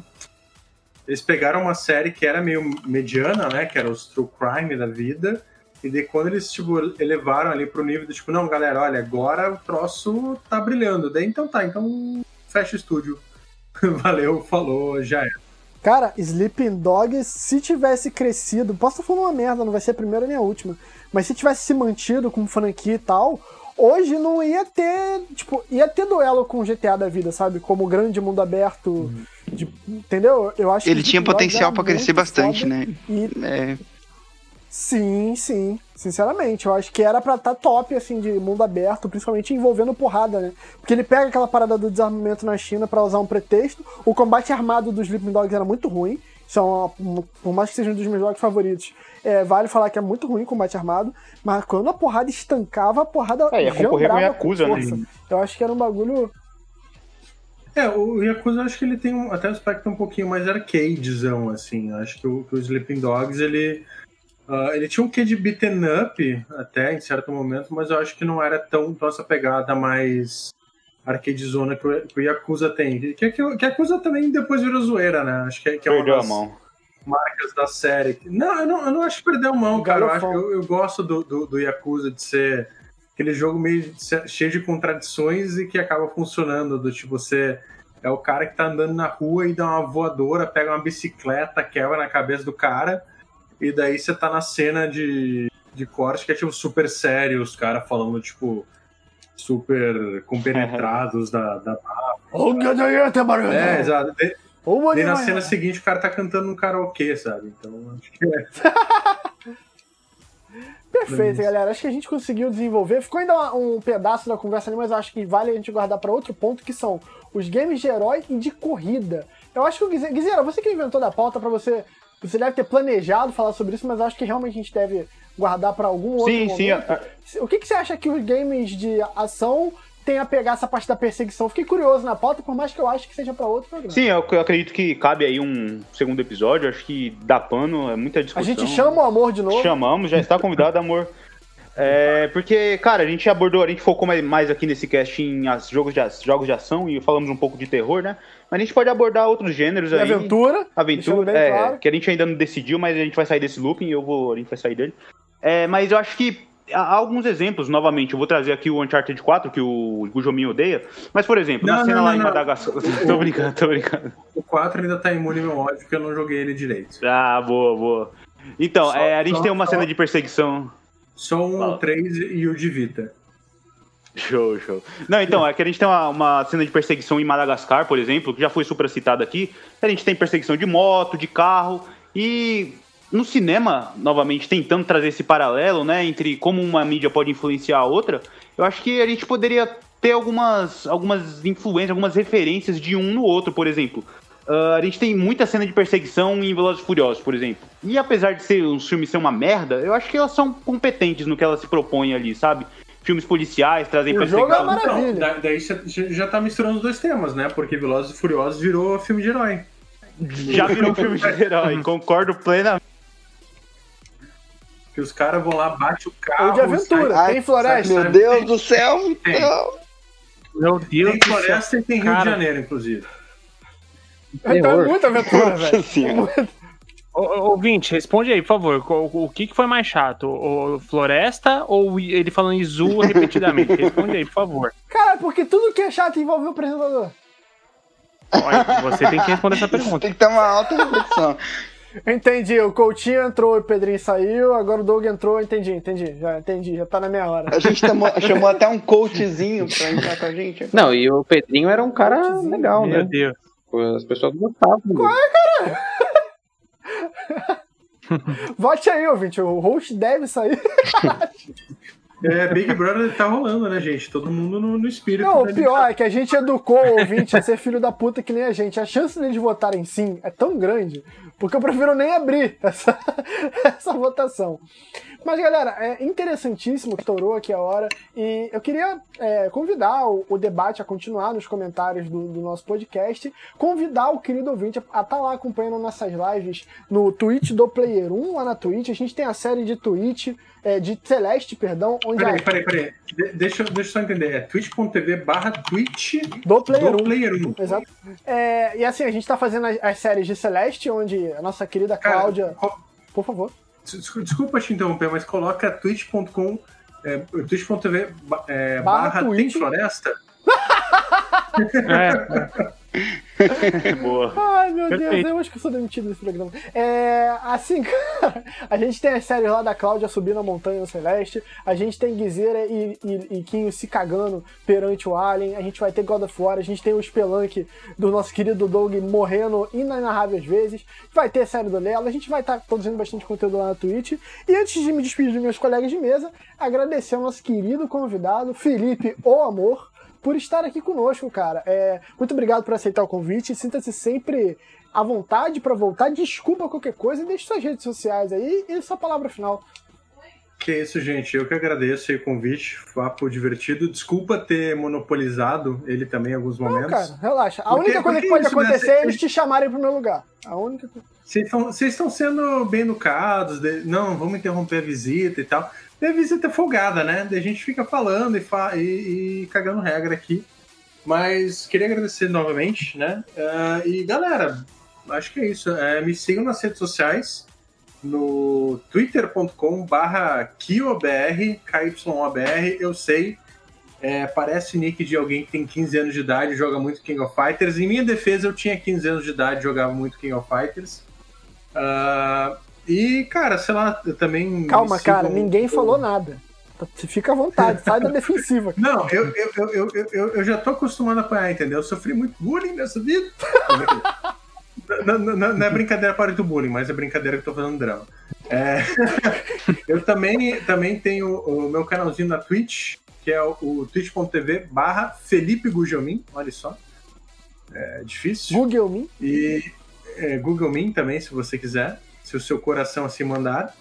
Eles pegaram uma série que era meio mediana, né? Que era os True Crime da vida. E daí quando eles, tipo, elevaram ali pro nível do tipo, não, galera, olha, agora o troço tá brilhando. Daí então tá, então fecha o estúdio. *laughs* Valeu, falou, já é. Cara, Sleeping Dogs, se tivesse crescido, posso estar falando uma merda, não vai ser a primeira nem a última, mas se tivesse se mantido como franquia e tal, hoje não ia ter, tipo, ia ter duelo com o GTA da vida, sabe? Como grande mundo aberto, de- entendeu? Eu acho Ele que tinha potencial era pra crescer bastante, né? E É, Sim, sim. Sinceramente, eu acho que era pra estar top, assim, de mundo aberto, principalmente envolvendo porrada, né? Porque ele pega aquela parada do desarmamento na China pra usar um pretexto. O combate armado dos Sleeping Dogs era muito ruim. Isso é uma, uma- por mais que seja um dos meus jogos favoritos, é, vale falar que é muito ruim o combate armado. Mas quando a porrada estancava, a porrada É, ia concorrer com Yakuza, né? força. Eu acho que era um bagulho. É, o Yakuza eu acho que ele tem um, até um aspecto um pouquinho mais arcadezão, assim. Eu Acho que o, que o Sleeping Dogs, ele. Ah, ele tinha um quê de beaten up até em certo momento, mas eu acho que não era tão, tão essa pegada mais arcadezona que o, que o Yakuza tem. Que, que, que o Yakuza também depois virou zoeira, né? Acho que, é- que é uma Perdeu a das mão. marcas da série. Não, eu não, eu não acho que perdeu a mão, cara. Eu, acho, eu, eu gosto do, do, do Yakuza de ser aquele jogo meio cheio de contradições e que acaba funcionando. Do tipo, você é o cara que tá andando na rua e dá uma voadora, pega uma bicicleta, quebra na cabeça do cara, e daí você tá na cena de, de corte que é tipo super sério, os caras falando, tipo, super compenetrados da, da. É, exato. E- na cena seguinte o cara tá cantando um karaokê, sabe? Então acho que é. *laughs* Perfeito, galera. Acho que a gente conseguiu desenvolver. Ficou ainda um pedaço da conversa ali, mas acho que vale a gente guardar para outro ponto, que são os games de herói e de corrida. Eu acho que o Guizeira, você que inventou da pauta para você. Você deve ter planejado falar sobre isso, mas acho que realmente a gente deve guardar para algum outro Sim, sim. momento. a- O que, que você acha que os games de ação têm a pegar essa parte da perseguição? Fiquei curioso na pauta, por mais que eu acho que seja para outro programa. Sim, eu, eu acredito que cabe aí um segundo episódio. Acho que dá pano, é muita a discussão. gente chama o amor de novo. Chamamos, já está convidado, amor. *laughs* É, porque, cara, a gente abordou, a gente focou mais, aqui nesse cast em as, jogos, de, jogos de ação e falamos um pouco de terror, né? Mas a gente pode abordar outros gêneros E aí. aventura. Aventura, bem é, claro. que a gente ainda não decidiu, mas a gente vai sair desse looping e eu vou, a gente vai sair dele. É, mas eu acho que há alguns exemplos, novamente, eu vou trazer aqui o Uncharted 4, que o Gujominho odeia. Mas, por exemplo, na Não, cena não, lá não, em. Madagascar. *laughs* tô brincando, tô brincando. O 4 ainda tá imune ao meu ódio porque eu não joguei ele direito. Ah, boa, boa. Então, Só- é, a gente só- tem uma só- cena de perseguição. Só um Fala. 3 e o de Vita. Show, show. Não, então, é que a gente tem uma, uma cena de perseguição em Madagascar, por exemplo, que já foi super citada aqui. A gente tem perseguição de moto, de carro, e no cinema, novamente, tentando trazer esse paralelo, né, entre como uma mídia pode influenciar a outra, eu acho que a gente poderia ter algumas, algumas influências, algumas referências de um no outro, por exemplo. Ah, a gente tem muita cena de perseguição em Velozes e Furiosos, por exemplo. E apesar de ser um filme ser uma merda, eu acho que elas são competentes no que elas se propõem ali, sabe? Filmes policiais, trazem O jogo é perseguição. Maravilha. Então, da- daí já- já tá misturando os dois temas, né? Porque Velozes e Furiosos virou filme de herói. Já virou filme de *laughs* herói, concordo plenamente. Que os caras vão lá, bate o carro. Ou de aventura. sai- tem floresta. Meu Deus do céu! Não. Meu Deus Tem do céu. floresta e tem Rio de Cara. Janeiro, inclusive. Então é muita aventura, *laughs* velho. senhora. Ô, ô, Ouvinte, responde aí, por favor. O, o que, que foi mais chato? O Floresta ou ele falando Izu repetidamente? Responde aí, por favor. Cara, porque tudo que é chato envolve o apresentador. Olha, você tem que responder essa pergunta. Tem que ter uma alta reflexão. Entendi, o Coutinho entrou, o Pedrinho saiu, agora o Doug entrou, entendi, entendi, já entendi, já tá na minha hora. A gente chamou, chamou até um coachzinho pra entrar com a gente. Não, e o Pedrinho era um cara Coachzinho. legal, Meu né? Deus. As pessoas gostavam. dele. *laughs* Vote aí, ouvinte, o host deve sair. *laughs* É, Big Brother tá rolando, né, gente? Todo mundo no, no espírito. Não, o pior é que a gente educou o ouvinte a ser filho da puta que nem a gente. A chance deles votarem sim é tão grande, porque eu prefiro nem abrir essa, *laughs* essa votação. Mas, galera, é interessantíssimo que estourou aqui a hora. E eu queria é, convidar o, o debate a continuar nos comentários do, do nosso podcast. Convidar o querido ouvinte a estar lá acompanhando nossas lives no Twitch do Player 1, lá na Twitch. A gente tem a série de Twitch, é, de Celeste, perdão, onde Peraí, a, peraí, peraí. De- deixa, eu- deixa eu só entender. É twitch.tv barra twitch do Player 1. do Player 1. Exato. É, e assim, a gente tá fazendo as, as séries de Celeste, onde a nossa querida Cara, Cláudia. co- Por favor. Desculpa, te interromper, mas coloca twitch.com é, twitch.tv é, Barra barra tem Twitch. floresta. *laughs* É, *laughs* *laughs* Boa. Ai, meu Deus, Perfeito. eu acho que eu sou demitido desse programa. É, assim, *laughs* cara, a gente tem as séries lá da Cláudia subindo a montanha no Celeste, a gente tem Guizeira e, e, e Kinho se cagando perante o Alien, a gente vai ter God of War, a gente tem o Spelunk do nosso querido Doug morrendo inenarráveis vezes, vai ter a série do Lelo, a gente vai estar produzindo bastante conteúdo lá na Twitch. E antes de me despedir dos meus colegas de mesa, agradecer ao nosso querido convidado, Felipe O Amor, por estar aqui conosco, cara. É, muito obrigado por aceitar o convite. Sinta-se sempre à vontade para voltar. Desculpa qualquer coisa e deixe suas redes sociais aí e sua palavra final. Que isso, gente. Eu que agradeço o convite. Papo divertido. Desculpa ter monopolizado ele também em alguns Não, momentos. cara, relaxa. A Porque- única coisa que pode isso, né? acontecer é Cê- eles te chamarem pro meu lugar. A única coisa. Vocês estão- Vocês estão sendo bem educados, de- não, vamos interromper a visita e tal. A visita é folgada, né? A gente fica falando e, fa- e- e cagando regra aqui. Mas queria agradecer novamente, né? Ah, e galera, acho que é isso. É, me sigam nas redes sociais, no twitter.com barra KYOBR, KYOBR, eu sei. é, parece nick de alguém que tem 15 anos de idade e joga muito King of Fighters. Em minha defesa, eu tinha 15 anos de idade e jogava muito King of Fighters. Ah, e, cara, sei lá, eu também. Calma, cara, ninguém falou nada. Você fica à vontade, sai da *laughs* defensiva. Não, eu, eu, eu, eu, já tô acostumado a apanhar, entendeu? Eu sofri muito bullying nessa vida. *laughs* Não, é brincadeira para do bullying, mas é brincadeira que eu tô fazendo drama. É, *laughs* eu também, também tenho o meu canalzinho na Twitch, que é o, twitch.tv barra Felipe Gugelmin, olha só. É difícil. Google me. E é, Google Min também, se você quiser, se o seu coração assim mandar.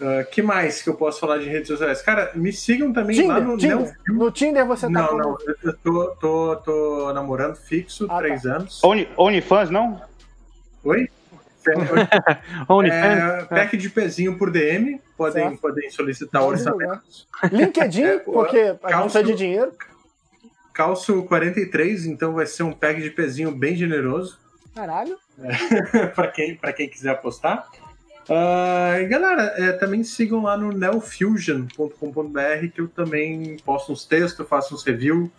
Ah, que mais que eu posso falar de redes sociais? Cara, me sigam também lá Tinder, no Tinder. No Tinder você tá Não, com... não, eu- eu tô, tô, tô namorando fixo, Ah, três anos. Only, OnlyFans, não? Oi? *laughs* *laughs* OnlyFans. É, pack de pezinho por DM, podem, Certo. podem solicitar orçamentos. LinkedIn, *laughs* É, porque a gente calço- precisa de dinheiro. Calço 43, então vai ser um pack de pezinho bem generoso Caralho. *laughs* para quem, pra quem quiser apostar. Ah, e galera, é, também sigam lá no neofusion.com.br que eu também posto uns textos, faço uns reviews.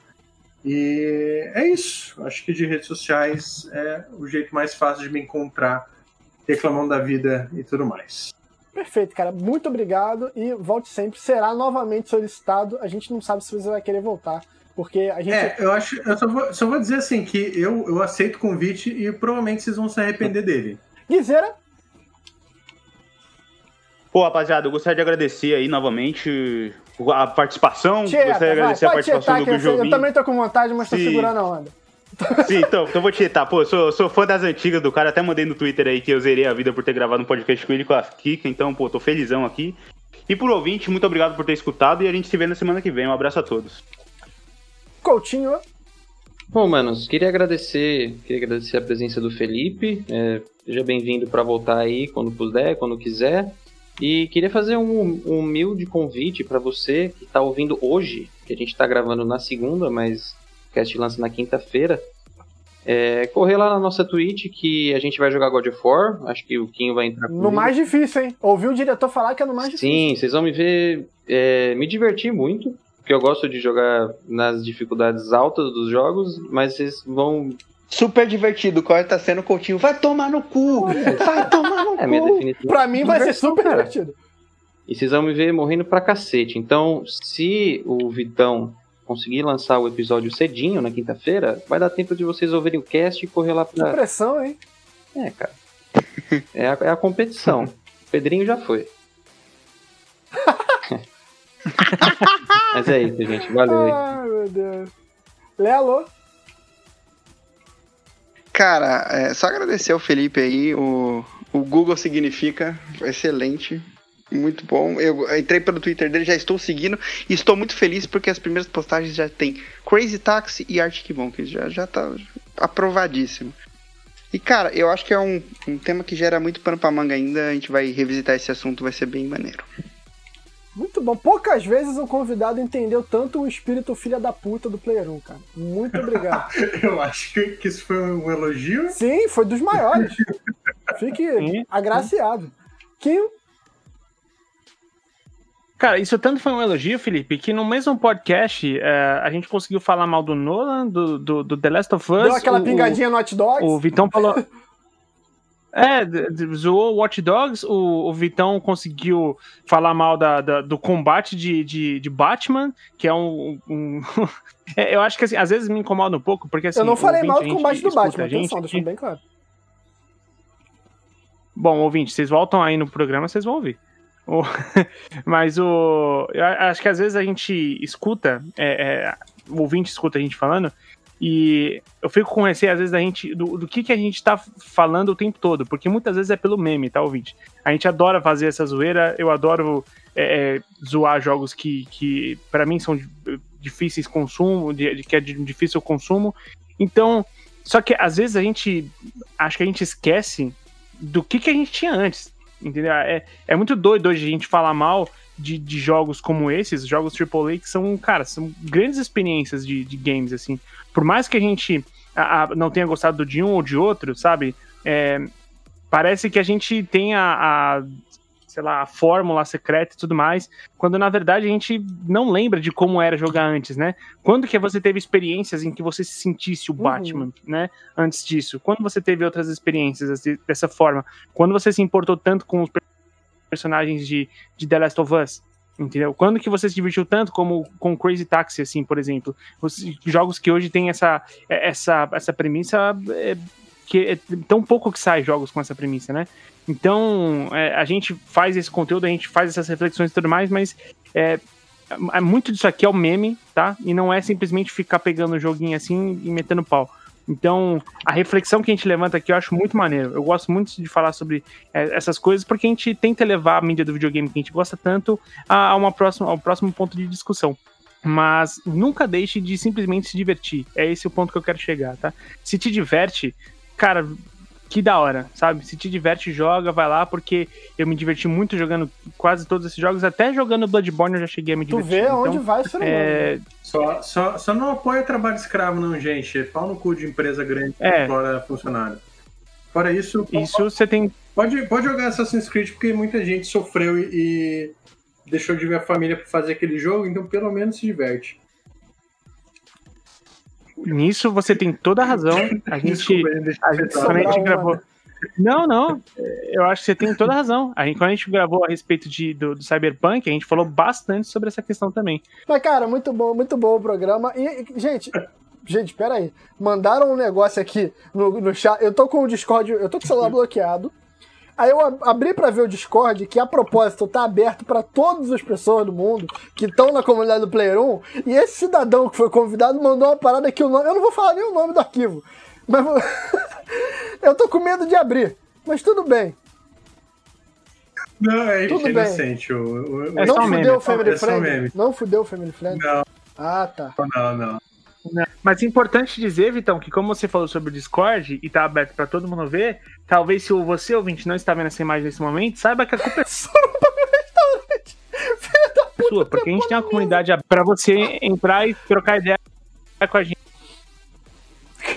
E é isso. Acho que de redes sociais é o jeito mais fácil de me encontrar, reclamando da vida e tudo mais. Perfeito, cara. Muito obrigado e volte sempre. Será novamente solicitado. A gente não sabe se você vai querer voltar. Porque a gente. É, eu acho. Eu só vou, só vou dizer assim que eu, eu aceito o convite e provavelmente vocês vão se arrepender dele. Guizeira, Pô, rapaziada, eu gostaria de agradecer aí novamente a participação. Tieta, gostaria de vai, agradecer a pode participação tietar, do que eu, eu também tô com vontade, mas tô Sim. segurando a onda. Sim, então, então eu vou tietar. Pô, eu sou, sou fã das antigas do cara, até mandei no Twitter aí que eu zerei a vida por ter gravado um podcast com ele com a Kika, então, pô, tô felizão aqui. E por ouvinte, muito obrigado por ter escutado e a gente se vê na semana que vem. Um abraço a todos. Coutinho, Bom, manos, queria agradecer, queria agradecer a presença do Felipe. É, seja bem-vindo para voltar aí quando puder, quando quiser. E queria fazer um, um humilde convite para você que está ouvindo hoje, que a gente está gravando na segunda, mas o cast lança na quinta-feira. É, correr lá na nossa Twitch que a gente vai jogar God of War. Acho que o Kim vai entrar no mais difícil, hein? Ouviu o diretor falar que é no mais difícil. Sim, vocês vão me ver é, me divertir muito, porque eu gosto de jogar nas dificuldades altas dos jogos, mas vocês vão Super divertido. Qual tá sendo o Coutinho? Vai tomar no cu! Vai tomar no *laughs* É a minha cu! definição. Pra mim vai ser super cara. divertido. E vocês vão me ver morrendo pra cacete. Então, se o Vitão conseguir lançar o episódio cedinho na quinta-feira, vai dar tempo de vocês ouvirem o cast e correr lá Que pra. pressão, hein? É, cara. É a, é a competição. O *laughs* Pedrinho já foi. *laughs* Mas é isso, gente. Valeu. Ai, meu Deus. Lelo, Cara, é, só agradecer ao Felipe aí. O, o Google significa excelente. Muito bom. Eu entrei pelo Twitter dele, já estou seguindo. E estou muito feliz porque as primeiras postagens já tem Crazy Taxi e Arctic Monkeys. Já, já tá aprovadíssimo. E, cara, eu acho que é um, um tema que gera muito pano pra manga ainda. A gente vai revisitar esse assunto, vai ser bem maneiro. Muito bom. Poucas vezes o convidado entendeu tanto o espírito filha da puta do Player 1, cara. Muito obrigado. *laughs* Eu acho que, que isso foi um elogio. Sim, foi dos maiores. *laughs* Fique Sim. agraciado. Kim, Cara, isso tanto foi um elogio, Felipe, que no mesmo podcast eh, a gente conseguiu falar mal do Nolan, do, do, do The Last of Us. deu aquela o- pingadinha no Hot Dogs. O Vitão falou. *laughs* É, zoou Watch Dogs, o, o Vitão conseguiu falar mal da, da- do combate de, de, de Batman, que é um. um- *laughs* É, eu acho que assim, às vezes me incomoda um pouco, porque assim. eu não falei mal do combate do Batman, gente, atenção, deixando bem claro. Bom, ouvinte, vocês voltam aí no programa, vocês vão ouvir. *laughs* Mas o. Eu acho que às vezes a gente escuta, é, é, o ouvinte escuta a gente falando, e eu fico com receio, às vezes, da gente, do, do que, que a gente tá falando o tempo todo, porque muitas vezes é pelo meme, tá, ouvinte? A gente adora fazer essa zoeira, eu adoro é, é, zoar jogos que, que para mim, são di- difíceis consumo, de, de- que é de difícil consumo. Então, só que às vezes a gente, acho que a gente esquece do que, que a gente tinha antes, entendeu? É, é muito doido hoje a gente falar mal de, de jogos como esses, jogos AAA, que são, cara, são grandes experiências de, de games, assim. Por mais que a gente a- a- não tenha gostado de um ou de outro, sabe? É, parece que a gente tem a, a, sei lá, a fórmula secreta e tudo mais, quando na verdade a gente não lembra de como era jogar antes, né? Quando que você teve experiências em que você se sentisse o Uhum. Batman, né? Antes disso? Quando você teve outras experiências assim, dessa forma? Quando você se importou tanto com os per- personagens de, de The Last of Us? Entendeu? Quando que você se divertiu tanto como com Crazy Taxi, assim, por exemplo? Os jogos que hoje têm essa, essa, essa premissa é, que é tão pouco que sai jogos com essa premissa, né? Então, é, a gente faz esse conteúdo, a gente faz essas reflexões e tudo mais, mas é, é muito disso aqui é o meme, tá? E não é simplesmente ficar pegando o joguinho assim e metendo pau. Então, a reflexão que a gente levanta aqui eu acho muito maneiro. Eu gosto muito de falar sobre é, essas coisas porque a gente tenta levar a mídia do videogame que a gente gosta tanto a, a uma próxima, ao próximo ponto de discussão. Mas nunca deixe de simplesmente se divertir. É esse o ponto que eu quero chegar, tá? Se te diverte, cara, que da hora, sabe? Se te diverte, joga, vai lá, porque eu me diverti muito jogando quase todos esses jogos, até jogando Bloodborne eu já cheguei a me Tu divertir. vê onde Então, vai o ser é, Só, só, só não apoia trabalho escravo, não, gente. É pau no cu de empresa grande que É. explora funcionário. Fora isso, isso você tem. pode, pode jogar Assassin's Creed porque muita gente sofreu e, e deixou de ver a família pra fazer aquele jogo, então pelo menos se diverte. Nisso você tem toda a razão. A gente. A gente, quando a gente gravou. Não, não. Eu acho que você tem toda a razão. A gente, quando a gente gravou a respeito de, do, do Cyberpunk, a gente falou bastante sobre essa questão também. Mas, cara, muito bom, muito bom o programa. E, gente, gente, pera aí. Mandaram um negócio aqui no, no chat. Eu tô com o Discord, eu tô com o celular bloqueado. Aí eu ab- abri pra ver o Discord, que a propósito tá aberto pra todas as pessoas do mundo que estão na comunidade do Player 1. E esse cidadão que foi convidado mandou uma parada que o nome. Eu não vou falar nem o nome do arquivo. Mas vou- *laughs* eu tô com medo de abrir. Mas tudo bem. Não, é Tudo bem. inocente. O, o, o- É não só um meme, fudeu o é Family Friend? Não fudeu o Family Friend? Não, Ah, tá. não, não. Mas é importante dizer, Vitão, que como você falou sobre o Discord e tá aberto pra todo mundo ver, talvez se você, ouvinte, não está vendo essa imagem nesse momento, saiba que a culpa é *laughs* puta. sua, porque a gente tem uma comunidade pra você entrar e trocar ideia com a gente.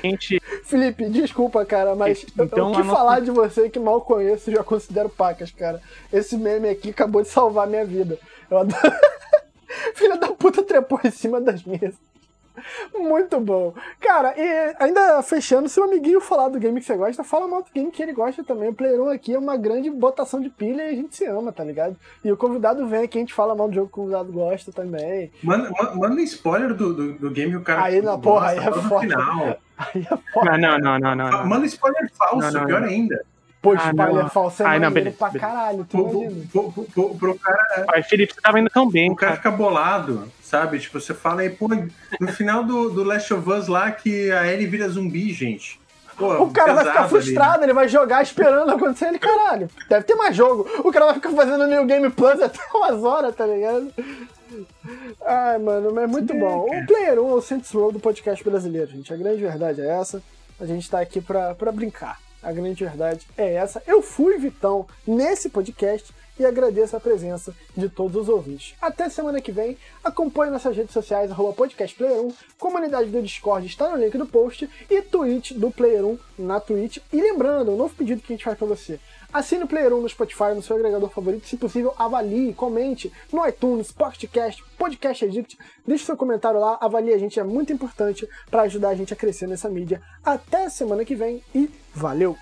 Gente, Felipe, desculpa, cara, mas eu- Então, o que nossa- falar de você que mal conheço já considero pacas, cara. Esse meme aqui acabou de salvar minha vida. Eu adoro... *laughs* Filha da puta trepou em cima das mesas. Muito bom. Cara, e ainda fechando, se o amiguinho falar do game que você gosta, fala mal do game que ele gosta também. O Player 1 aqui é uma grande botação de pilha e a gente se ama, tá ligado? E o convidado vem aqui, a gente fala mal do jogo que o convidado gosta também. Manda, manda spoiler do, do, do, game que o cara Aí, na porra, aí é foda. Aí é foda. Não, não, não, não, não. Manda spoiler falso, não, não, pior ainda. Pô, ah, spoiler falso é Ai, não, beleza, pra beleza. caralho, tu pro, pro, pro, pro, cara... Ai, Felipe, você tava indo tão bem, O cara, cara fica bolado, sabe? Tipo, você fala aí, pô, no final do, do Last of Us lá que a Ellie vira zumbi, gente. Pô, o cara vai ficar frustrado, ali. ele vai jogar esperando acontecer ele, caralho. Deve ter mais jogo. O cara vai ficar fazendo New Game Plus *laughs* até umas horas, tá ligado? Ai, mano, mas é muito Sim, bom. Cara. O Player 1 é o Saints Row do podcast brasileiro, gente. A grande verdade é essa. A gente tá aqui pra, pra brincar. A grande verdade é essa. Eu fui Vitão nesse podcast e agradeço a presença de todos os ouvintes. Até semana que vem. Acompanhe nossas redes sociais, arroba podcastplayer1, comunidade do Discord está no link do post e Twitch do Player1 na Twitch. E lembrando, um novo pedido que a gente faz para você. Assine o Player 1 no Spotify, no seu agregador favorito. Se possível, avalie, comente no iTunes, Podcast, Podcast Addict. Deixe seu comentário lá, avalie a gente, é muito importante para ajudar a gente a crescer nessa mídia. Até semana que vem e valeu!